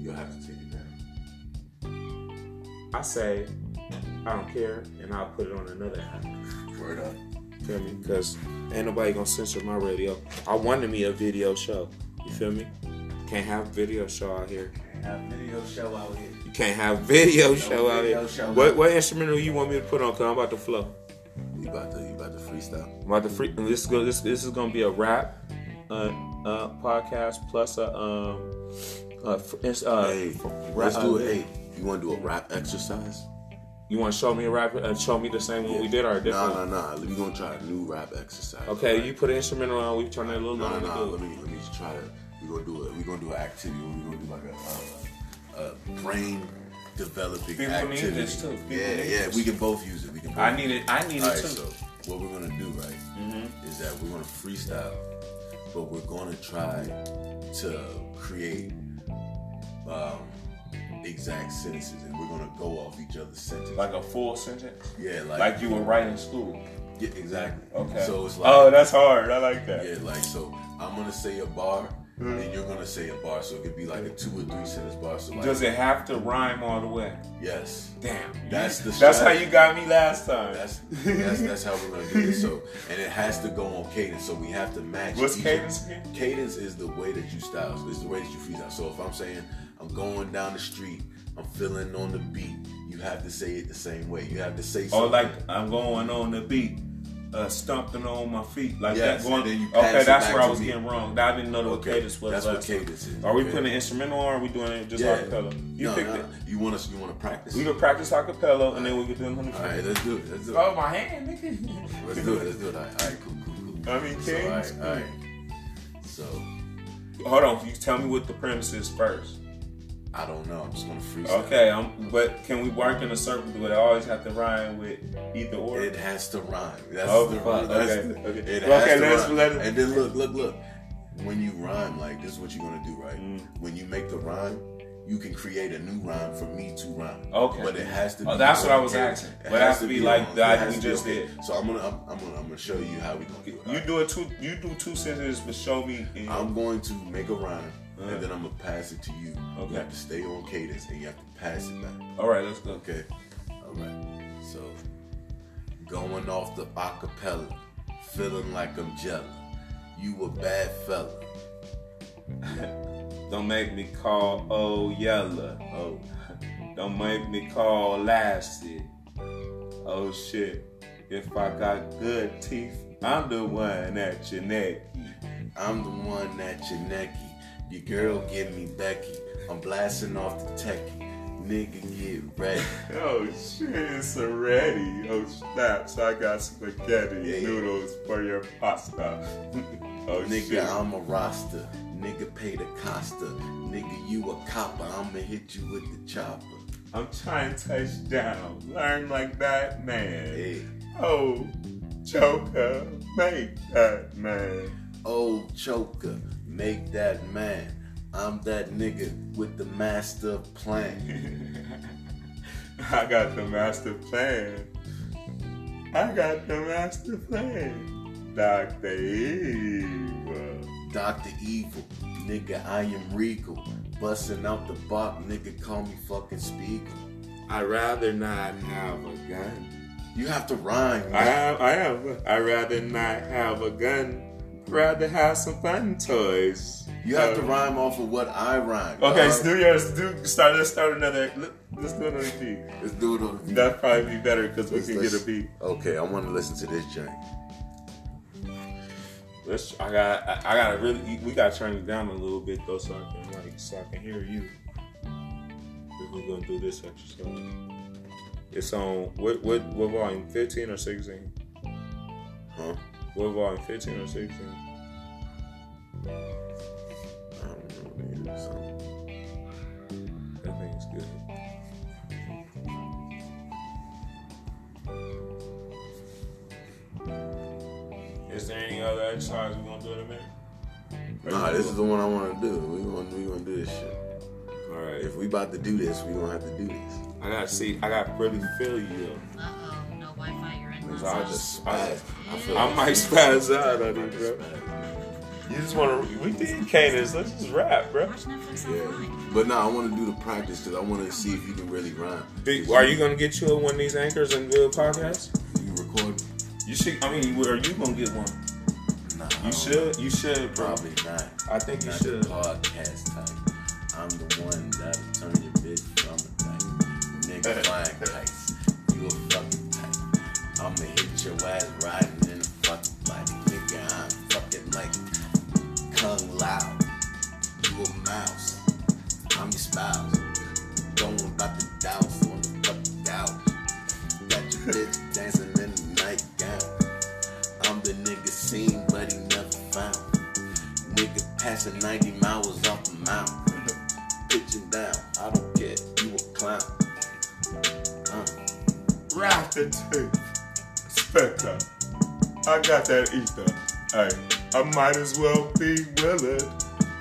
you'll have to take it down. I say I don't care, and I'll put it on another app. Word up. Feel me? Because ain't nobody gonna censor my radio. I wanted me a video show. You feel me? Can't have video show out here. Can't have video show out here. Can't have video show out video here. show. What what instrumental you want me to put on? Cause I'm about to flow. You about to you about to freestyle. I'm about to free. This is go. This this is gonna be a rap, uh, uh, podcast plus a um, uh, uh, hey, let's uh, do it. Hey, you want to do a rap exercise? You want to show me a rap and show me the same one we did or a Nah, different? nah, nah. We gonna try a new rap exercise. Okay, you put an instrumental on. We turn it a little Nah, nah. Let me let me try to. We gonna do it. We gonna do an activity. We gonna do like a, a, a brain developing People need this too. People Yeah, yeah. this. We can both use it. We can. Both I need it. I need All it right, too. so what we're gonna do, right, Mm-hmm. is that we're gonna freestyle, but we're gonna try to create um, exact sentences, and we're gonna go off each other's sentences. Like a full sentence. yeah, like, Like you would write in school. yeah, exactly. Okay. So it's like oh, that's hard. I like that. yeah, like so. I'm gonna say a bar, and you're gonna say a bar, so it could be like a two or three sentence bar. So like, Does it have to rhyme all the way? Yes. Damn. That's the. That's how you got me last time. That's that's that's how we're gonna do it. So and it has to go on cadence. So we have to match. What's each- cadence again? Cadence is the way that you style. So it's the way that you freestyle. So if I'm saying I'm going down the street, I'm feeling on the beat. You have to say it the same way. You have to say Or like I'm going on the beat, uh, stumping on my feet like Yes, that. Going, and then you pass okay, it that's back where I was me. getting wrong. I didn't know what Okay, cadence was. that's what cadence is, Are we okay. putting an instrumental on? Or are we doing it just yeah. acapella? You no, picked no, it. You want us? You want to practice? We could practice acapella and then we could do it on the All right, let's do it. Let's do it. Oh my hand, nigga. Let's do it. Let's do it. All right, all right cool, cool, cool. I mean, So, all Kings. right, all right. So Hold on, you tell me what the premise is first. I don't know. I'm just gonna freeze. Okay, um, but can we work in a circle? Do it always have to rhyme with either or? It has to rhyme. That's Oh, the fuck. that's Okay, the- okay. It Well, has okay, to let's rhyme. let it- And then look, look, look. When you rhyme, like this is what you're gonna do, right? Mm. When you make the rhyme, you can create a new rhyme for me to rhyme. Okay. But it has to. Oh, be that's what I was asking. It But it has to be like that we just did. So I'm gonna, I'm, I'm gonna, I'm gonna show you how we gonna do it. You do it two. You do two sentences, but show me. In, I'm going to make a rhyme, Uh-huh. and then I'm gonna pass it to you. Okay. You have to stay on cadence, and you have to pass it back. all right, let's go. Okay. All right. So, going off the acapella, feeling like I'm jelly. You a bad fella. Don't make me call oh yella. Oh, don't make me call lasted. Oh shit. If I got good teeth, I'm the one at your neck. I'm the one at your necky. Your girl give me Becky. I'm blasting off the techie. Nigga get ready. Oh shit, it's already. Oh snaps, I got spaghetti Yeah, yeah. noodles for your pasta. oh Nigga, shit. I'm a roster. Nigga pay the Costa. Nigga, you a copper. I'ma hit you with the chopper. I'm trying to touch down. Learn like that man. Hey. Oh, Joker, make that man. Oh, choker, make that man. I'm that nigga with the master plan. I got the master plan. I got the master plan. Dr. Evil. Dr. Evil, nigga, I am regal. Busting out the box, nigga, call me fucking Spiegel. I'd rather not have a gun. You have to rhyme. I have, I have. I'd rather not have a gun. Rather have some fun toys. You have to Uh, rhyme off of what I rhyme. Okay, dog. so do yours. Do start. Let's start another. let- Let's do another beat. Let's do it on the That'd probably be better because we can get a beat. Okay, I want to listen to this joint. Let's. I got. I, I gotta really. We gotta turn it down a little bit though, so I can like, so I can hear you. If we're gonna do this exercise, it's on what what what volume? Fifteen or sixteen? Huh? What volume? Fifteen or sixteen? I don't know, man. Something. That thing's good. Is there any other exercise we're gonna do in a minute? Or Nah, this is the one I want to do. We want we gonna do this shit. All right. If we about to do this, we gonna have to do this. I gotta see. I gotta really feel you though. Uh oh, no Wi-Fi. You're in 'Cause I zone. just, I, I feel I might spaz out on you, bro. You just wanna, we did cadence. Let's just rap, bro. Yeah, online. but nah, I want to do the practice because I want to see if you can really rhyme. Do- Are you gonna get you one of these anchors and do a podcast? You record? You should. I mean, are you gonna get one? Nah, You don't- should. You should, bro. Probably not. I think you Not should. The podcast type. I'm the one that'll turn your bitch from a type. Nigga flying kites. I'ma hit your ass riding in a fucking bike. Nigga, I'm fucking like Kung Lao. You a mouse. I'm your spouse. Going about the douse on the fucking couch. Got your bitch dancing in the nightgown. I'm the nigga seen, but he never found. Nigga passing 90 miles off the mountain. Pitching down, I don't care, you a clown. Uh, Rap the tape. Spectre. I got that ether. Hey, I might as well be Willard.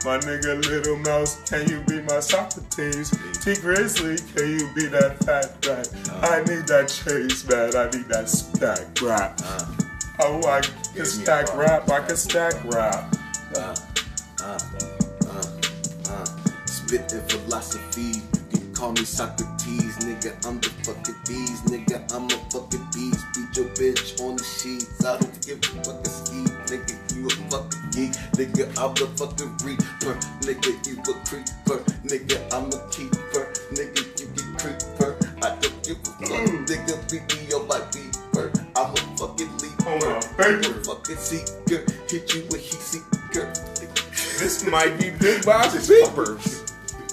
My nigga Little Mouse, can you be my Socrates? T Grizzly, can you be that fat rat? I need that chase, man. I need that stack rap. uh, Oh, I can stack rap. I can stack rap. uh, uh. spitting philosophy. You can call me Socrates, nigga. I'm the fucking bees, nigga. I'm a fucking bees. Beat your bitch on the sheets. I don't give a fucking ski, nigga. You a fucking geek, nigga. I'm the fucking reaper, nigga. You a creeper, nigga. I'm a keeper, nigga. You get creeper. I don't give a fuck, mm. nigga. Beat me on my beeper. I'm a fucking leaper, I'm a fucking seeker. Hit you with heat seeker. This might be Big Box beepers.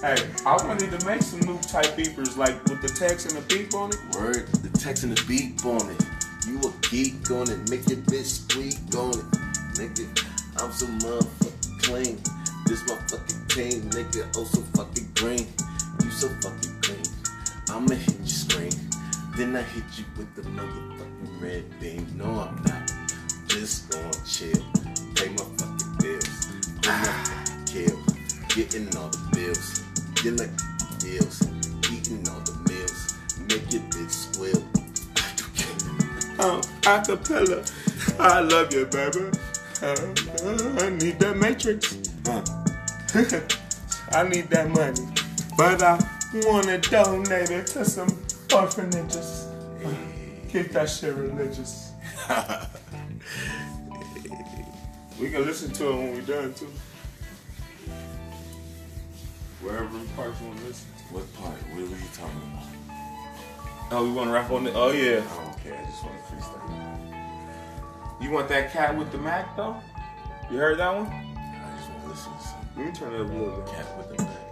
Hey, I wanted to make some new type beepers, like with the text and the beep on it. Word, the text and the beep on it. You a geek on it, make your bitch squeak on it. Nigga, I'm so motherfucking clean. This my fucking team, nigga. Oh, so fucking green. You so fucking green. I'ma hit your screen. Then I hit you with the motherfucking red beam. No, I'm not. Just gonna chill. Pay my fucking bills. Then I kill. Getting all the bills. Get like deals. Eating all the meals. Make your bitch squeal. Oh, acapella. I love you, baby. Uh, I need that matrix. Uh. I need that money. But I wanna donate it to some orphanages. Uh, Keep that shit religious. we can listen to it when we're done too. Wherever parts you want to listen. What part? What were you talking about? Oh, we want to rap on it? Oh, yeah. I don't care. I just want to freestyle. You want that cat with the Mac, though? You heard that one? I just want to listen to something. Let me turn it up a little bit. Cat with the Mac.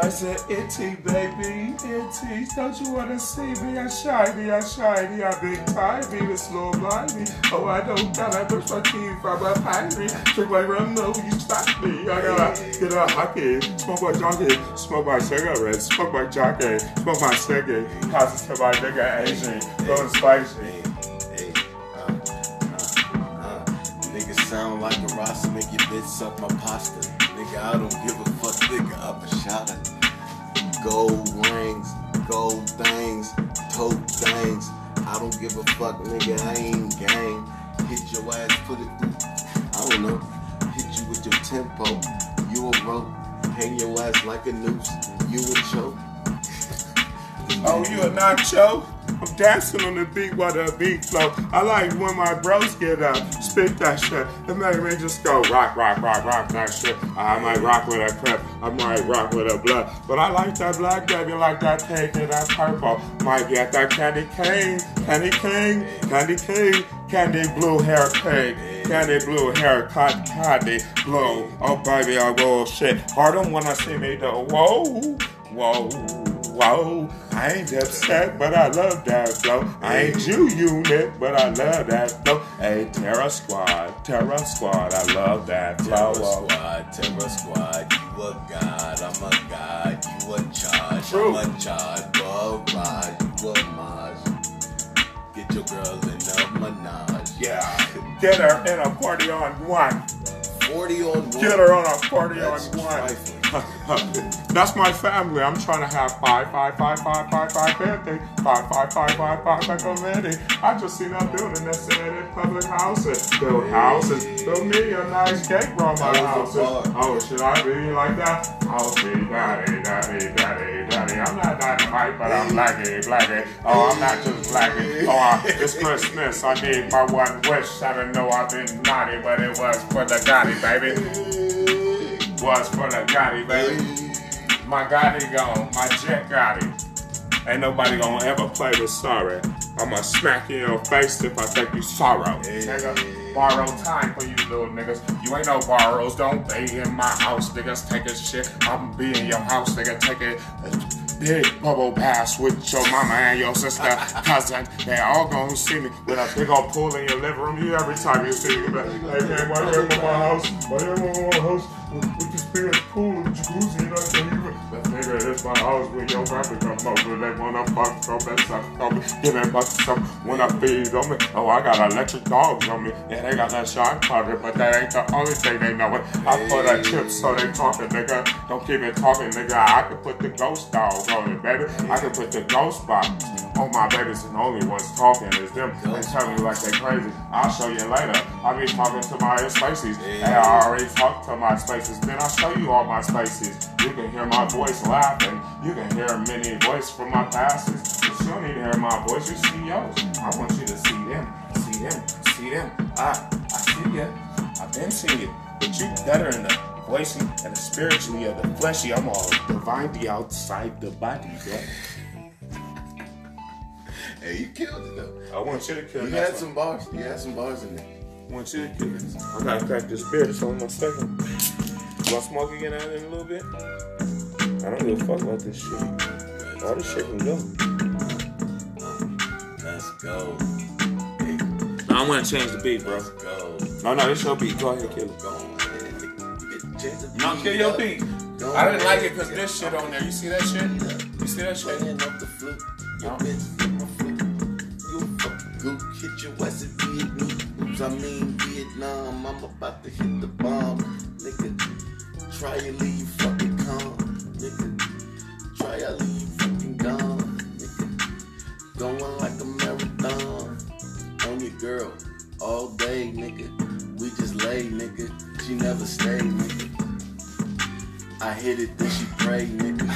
I said, itty baby, itty, don't you wanna see me? I'm shiny, I'm shiny, I'm big tiny, the slow blindy. Oh, I don't gotta brush my teeth, I'm a piney. Drink my rum, no, you stop me. I gotta get a hockey, smoke my jockey, smoke my cigarette, smoke my jockey, smoke my sticky. It to my nigga Asian, going spicy. Uh, uh, uh. Nigga sound like a Rasta, make your bitch suck my pasta. Nigga, I don't give a fuck, nigga, I'm a shotter. Gold rings, gold things, toe things. I don't give a fuck, nigga, I ain't gang. Hit your ass, put it through, I don't know. Hit you with your tempo, you a rope. Hang your ass like a noose, you a choke. Oh, you a nacho? I'm dancing on the beat while the beat flow. I like when my bros get up, spit that shit. It make me just go rock, rock, rock, rock that shit. I might rock with a crip, I might rock with a blood. But I like that black baby, like that pink and that purple. Might get that candy cane, candy cane, candy cane, candy blue hair cake. Candy blue haircut, candy blue. Oh baby, I go shit. Hard on when I see me though. Whoa, whoa. Whoa, I ain't upset, but I love that flow. I ain't G-Unit, but I love that flow. Hey, Terror Squad, Terror Squad, I love that flow. Terror squad, Terror squad, you a god, I'm a god, you a charge, True. I'm a charge, ride, you a maj. Get your girl in a menage. Yeah, get her in a party on one. 40 on one. Get her on a party That's on one. That's my family. I'm trying to have five, five, five, five, five, five, fifty, five, five, five, five, five, five, committee. I just seen that building that said in public houses. Build houses. Build me a nice cake from my houses. Oh, should I be like that? I'll be daddy, daddy, daddy, daddy. I'm but I'm blacky, blacky. Oh, I'm not just blacky. Oh, I, it's Christmas. I need my one wish. I don't know I've been naughty, but it was for the Gotti, baby. Was for the Gotti, baby. My Gotti gone, my jet Gotti. Ain't nobody gonna ever play with sorry. I'ma smack you in your face if I think you sorrow. Nigga, borrow time for you little niggas. You ain't no borrows, don't be in my house, niggas. Take a shit. I'm be in your house, nigga. Take it. Big bubble baths with your mama and your sister, cousin. They all gonna see me with a big old pool in your living room. You every time you see me, you be like, hey man, why you at my house? Why you at my house? Just be in the pool, the jacuzzi, you know what I'm? You- Let's make nigga, this my house when your rapper come over. They wanna fuck so bad, suck on me. Give me bucks some when I feed on me. Oh, I got electric dogs on me. Yeah, they got that shot powder, but that ain't the only thing they know it. I put a chip so they talking, nigga. Don't keep it talking, nigga. I can put the ghost dog on it, baby. I can put the ghost box on my babies and the only ones talking is them. They tell me like they crazy. I'll show you later. I be talking to my spaces. Hey, I already talked to my spaces. Then I'll show you all my spaces. You can hear my voice laughing. You can hear many voice from my. But you don't need to hear my voice. You see yours. I want you to see them. See them. See them. I, I see ya. I've been seeing you. But you better in the voicey and the spiritually of the fleshy. I'm all divine the outside the body, bro. Hey, you killed it though. I want you to kill You had some bars. You had some bars in there. I want you to kill it. I gotta crack this beer. It's only my second. Do I smoke again out in a little bit? I don't give a fuck about this shit. All this shit can go. Let's go. No, I'm gonna change the beat, bro. Let's go. No, no, it's your beat. Go ahead, kill it. Go ahead. You get the chance to No, kill your beat. I didn't like ahead. it because this shit on there. You see that shit? You see that shit? Playing up the flute. Your No. bitch hit my flute. You fucking goop. Hit your ass in Vietnam. Oops, I mean Vietnam. I'm about to hit the bomb. Nigga, try your leave fucking calm. Nigga, try leave fucking gone. Nigga, going like a marathon. On your girl all day, nigga. We just lay, nigga. She never stayed, nigga. I hit it, then she pray, nigga.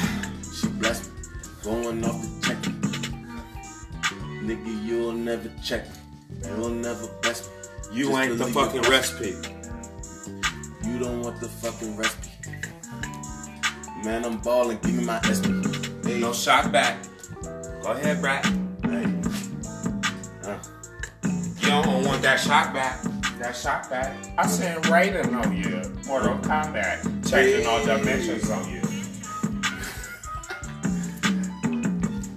She blessed me, going off the check. Nigga, you'll never check me. You'll never bless me. You Just ain't the fucking recipe. You don't want the fucking recipe. Man, I'm balling, give me my SP. Hey, No shot back. Go ahead, Brad. hey. Uh, You don't want that shot back. That shot back. I seen Raiden on you. Mortal Kombat. Checking all dimensions on you.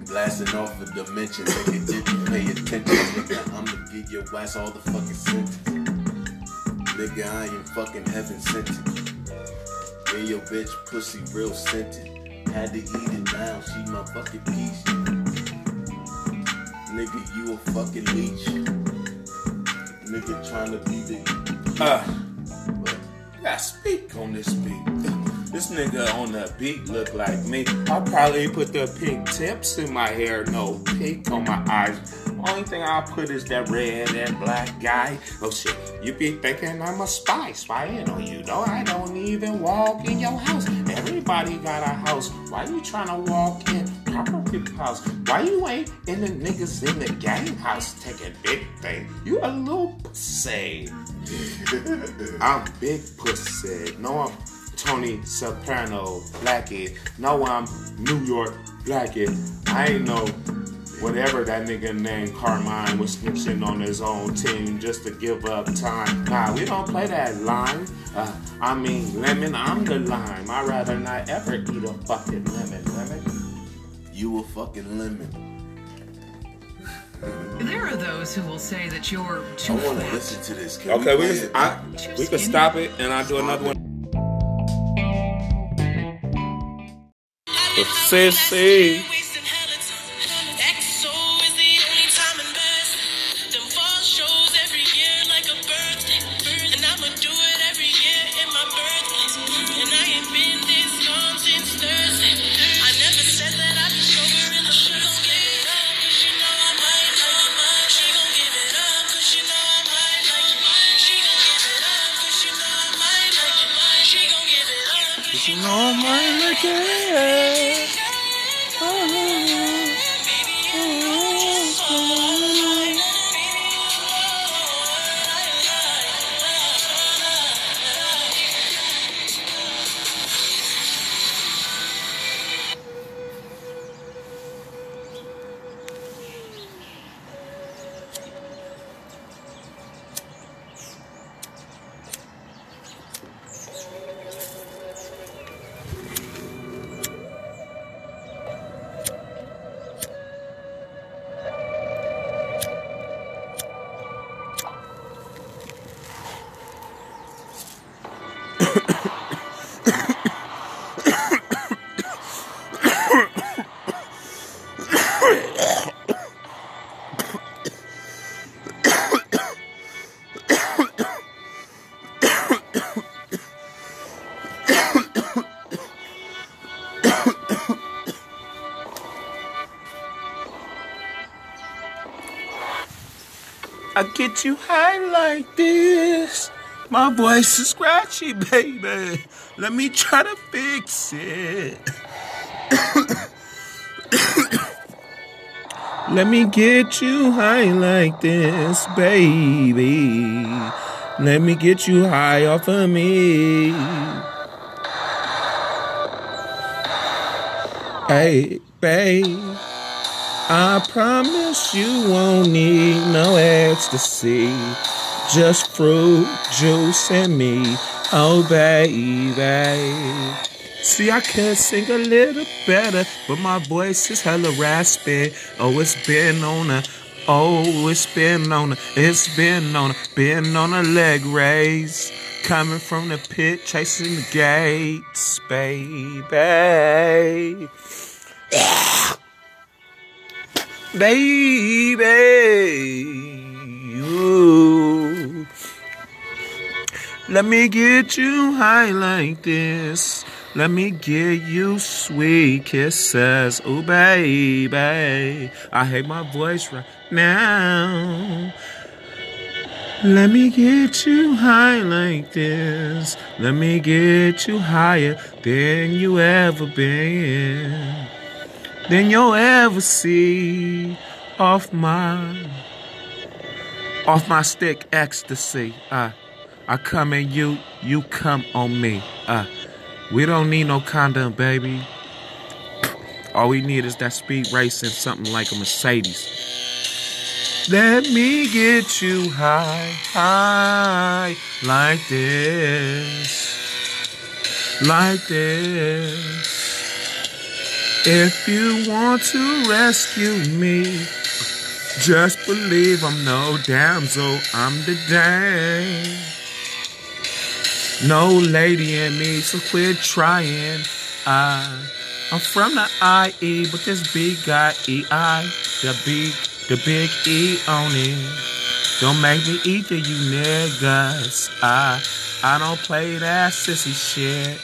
blasting off the dimension, nigga. If you pay attention, nigga, I'ma give your ass all the fucking sentence. Nigga, I ain't fucking heaven sent your bitch pussy real scented. Had to eat it now, she my fucking piece. Nigga, you a fucking leech. Nigga trying to be the. Uh, But gotta speak on this beat. This nigga on the beat look like me. I probably put the pink tips in my hair, no pink on my eyes. Only thing I put is that red and black guy. Oh shit, you be thinking I'm a spy, spying on you. No, I don't even walk in your house. Everybody got a house. Why you trying to walk in property house? Why you ain't in the niggas in the gang house taking big thing? You a little pussy. I'm big pussy. No, I'm Tony Soprano, Blackhead. No, I'm New York Blackhead. I ain't no whatever that nigga named Carmine was snitching on his own team just to give up time. Nah, we don't play that line. Uh, I mean, lemon, I'm the lime. I'd rather not ever eat a fucking lemon. Lemon? you a fucking lemon. There are those who will say that you're too I wanna listen to this. Can Okay, we play? I, we can stop it and I'll do another one. Sissy. Get you high like this. My voice is scratchy, baby. Let me try to fix it. Let me get you high like this, baby. Let me get you high off of me. Hey, babe. I promise you won't need no ecstasy. Just fruit juice and me. Oh, baby. See, I could sing a little better, but my voice is hella raspy. Oh, it's been on a, oh, it's been on a, it's been on a, been on a leg raise. Coming from the pit, chasing the gates, baby. Baby, ooh. Let me get you high like this. Let me give you sweet kisses. Oh, baby. I hate my voice right now. Let me get you high like this. Let me get you higher than you ever been. Than you'll ever see off my off my stick ecstasy. Uh, I come in you, you come on me. Uh, we don't need no condom, baby. All we need is that speed racing, something like a Mercedes. Let me get you high, high, like this, like this. If you want to rescue me, just believe I'm no damsel, I'm the dame. No lady in me, so quit trying. I, I'm from the IE, but this big guy EI, the big, the big E on it. Don't make me eat to you niggas. I, I don't play that sissy shit.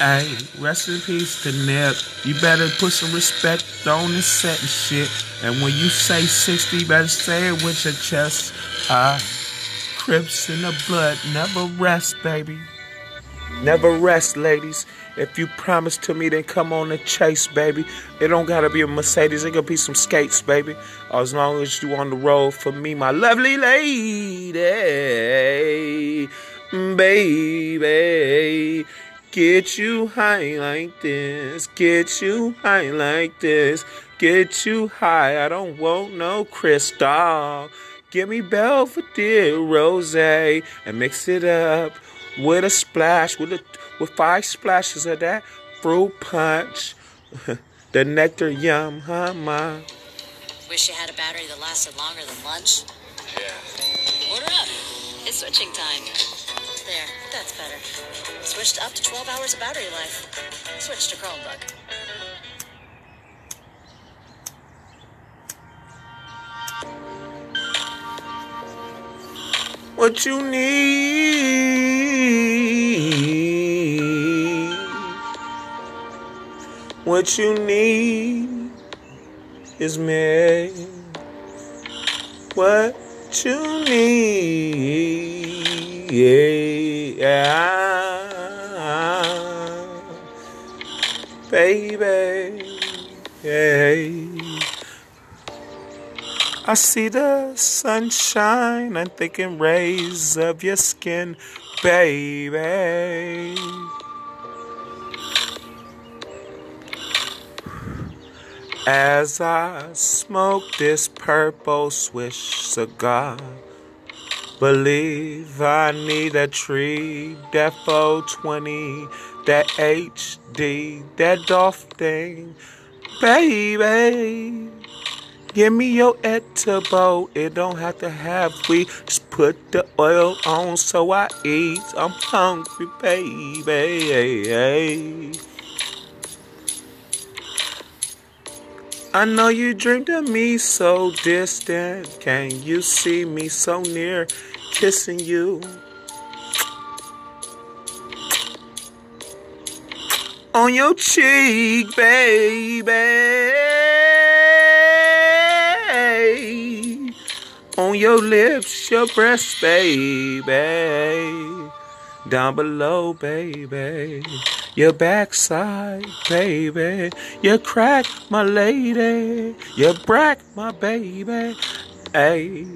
Hey, rest in peace to Nip. You better put some respect on this set and shit. And when you say 60, you better say it with your chest. Ah, Crips in the blood, never rest, baby. Never rest, ladies. If you promise to me, then come on the chase, baby. It don't gotta be a Mercedes, it could be some skates, baby. As long as you on the road for me, my lovely lady, baby. Get you high like this, get you high like this, get you high. I don't want no crystal. Give me Belvedere rose and mix it up with a splash, with a with five splashes of that fruit punch. the nectar yum, huh, ma? Wish you had a battery that lasted longer than lunch. Yeah. Order up. It's switching time. There, that's better. Switched up to 12 hours of battery life. Switch to Chromebook. What you need, what you need is me. What you need, yeah, baby, yeah. I see the sunshine, I'm thinking rays of your skin, baby. As I smoke this purple swish cigar, believe I need a tree, that 420, that HD, that Dolph thing, baby. Give me your edible. It don't have to have weed. Just put the oil on so I eat. I'm hungry, baby. I know you dreamed of me so distant. Can you see me so near, kissing you? On your cheek, baby. On your lips, your breast, baby. Down below, baby. Your backside, baby. You crack, my lady. You brack, my baby. Hey,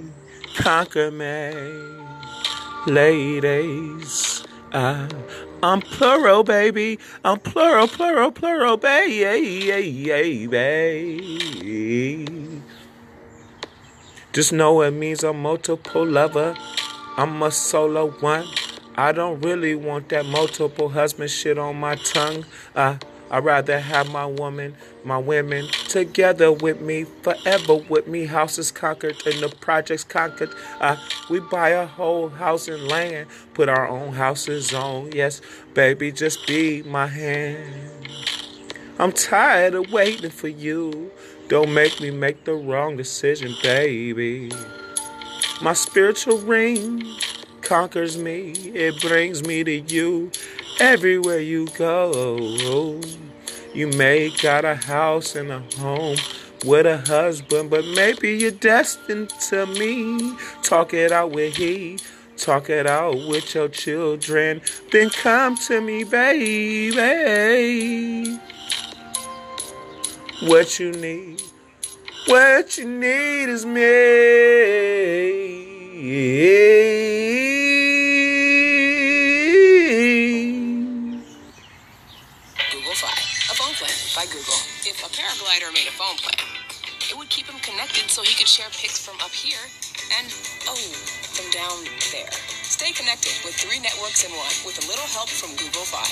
conquer me, ladies. I, I'm plural, baby. I'm plural, plural, plural, baby. Just know it means I'm a multiple lover. I'm a solo one. I don't really want that multiple husband shit on my tongue. Uh, I'd rather have my woman, my women together with me, forever with me. Houses conquered and the projects conquered. Uh, we buy a whole house and land, put our own houses on. Yes, baby, just be my hand. I'm tired of waiting for you. Don't make me make the wrong decision, baby. My spiritual ring conquers me, it brings me to you everywhere you go. You may got a house and a home with a husband, but maybe you're destined to me. Talk it out with he, talk it out with your children. Then come to me, baby. What you need, what you need is me. If a paraglider made a phone plan, it would keep him connected so he could share pics from up here and, oh, from down there. Stay connected with three networks in one with a little help from Google Fi.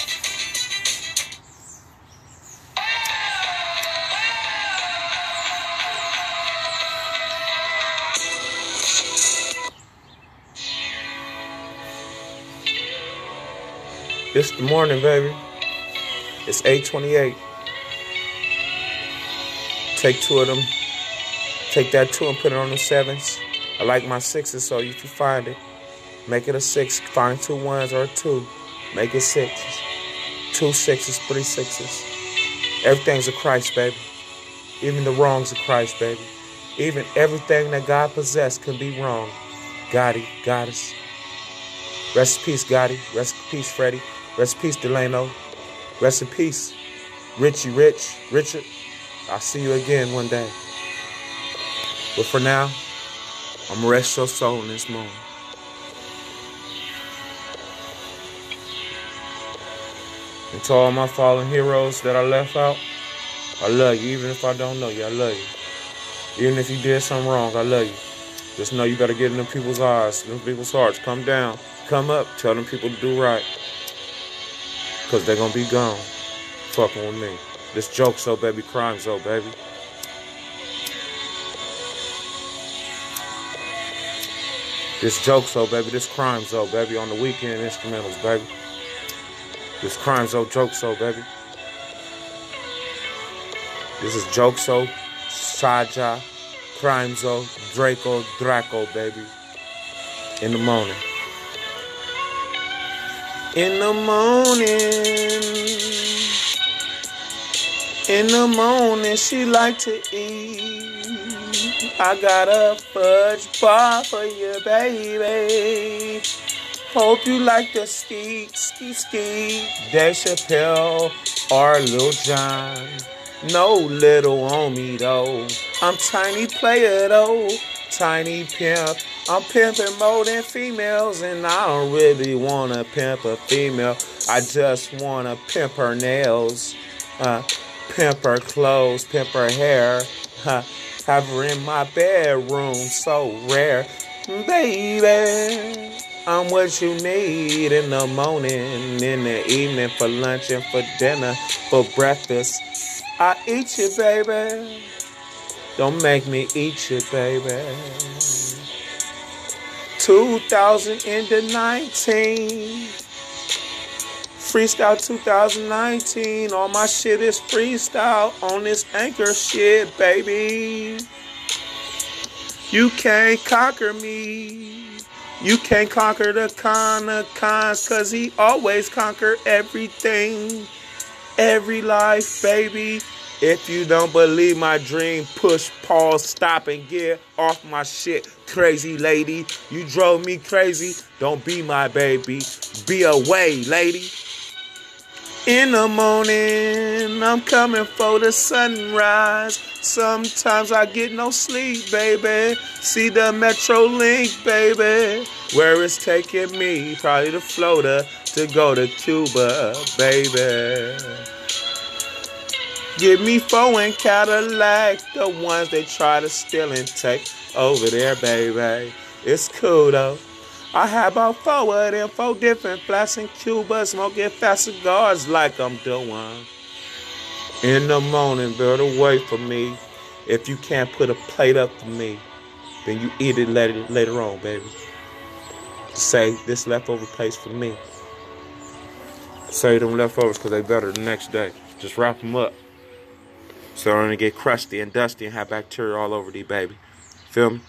It's the morning, baby. It's 828. Take two of them. Take that two and put it on the sevens. I like my sixes, so if you find it, make it a six. Find two ones or two. Make it sixes. Two sixes, three sixes. Everything's a Christ, baby. Even the wrongs of Christ, baby. Even everything that God possessed can be wrong. Gotti, Goddess. Rest in peace, Gotti. Rest in peace, Freddie. Rest in peace, Delano. Rest in peace, Richie Rich, Richard. I'll see you again one day. But for now, I'm gonna rest your soul in this moment. And to all my fallen heroes that I left out, I love you. Even if I don't know you, I love you. Even if you did something wrong, I love you. Just know you gotta get in them people's eyes, in them people's hearts. Come down, come up, tell them people to do right. Cause they're gonna be gone. Fucking with me. This joke so baby, crime so baby. This joke so baby, this crime so baby on the weekend instrumentals, baby. This crime so joke so baby. This is joke so Saja, crime so Draco, Draco, baby. In the morning. In the morning. In the morning, she like to eat. I got a fudge bar for you, baby. Hope you like the ski, ski, ski. Dave Chappelle or Lil Jon. No little on me though. I'm tiny player though. Tiny pimp. I'm pimping more than females, and I don't really wanna pimp a female. I just wanna pimp her nails. Uh, pimp her clothes, pimp her hair. Have her in my bedroom, so rare. Baby, I'm what you need in the morning, in the evening, for lunch and for dinner, for breakfast. I eat you, baby. Don't make me eat you, baby. 2019. Freestyle 2019. All my shit is freestyle on this anchor shit, baby. You can't conquer me. You can't conquer the con of cons, cause he always conquer everything. Every life, baby. If you don't believe my dream, push, pause, stop, and get off my shit. Crazy lady, you drove me crazy. Don't be my baby. Be away, lady. In the morning, I'm coming for the sunrise. Sometimes I get no sleep, baby. See the Metro Link, baby. Where it's taking me, probably to floater to go to Cuba, baby. Give me four and Cadillac, the ones they try to steal and take over there, baby. It's cool though. I have about four of them, four different flats in Cuba, smoking fat cigars like I'm doing. In the morning, better wait for me. If you can't put a plate up for me, then you eat it later, later on, baby. Say this leftover plate's for me. Say them leftovers because they better the next day. Just wrap them up. So they don't get crusty and dusty and have bacteria all over these, baby. Feel me?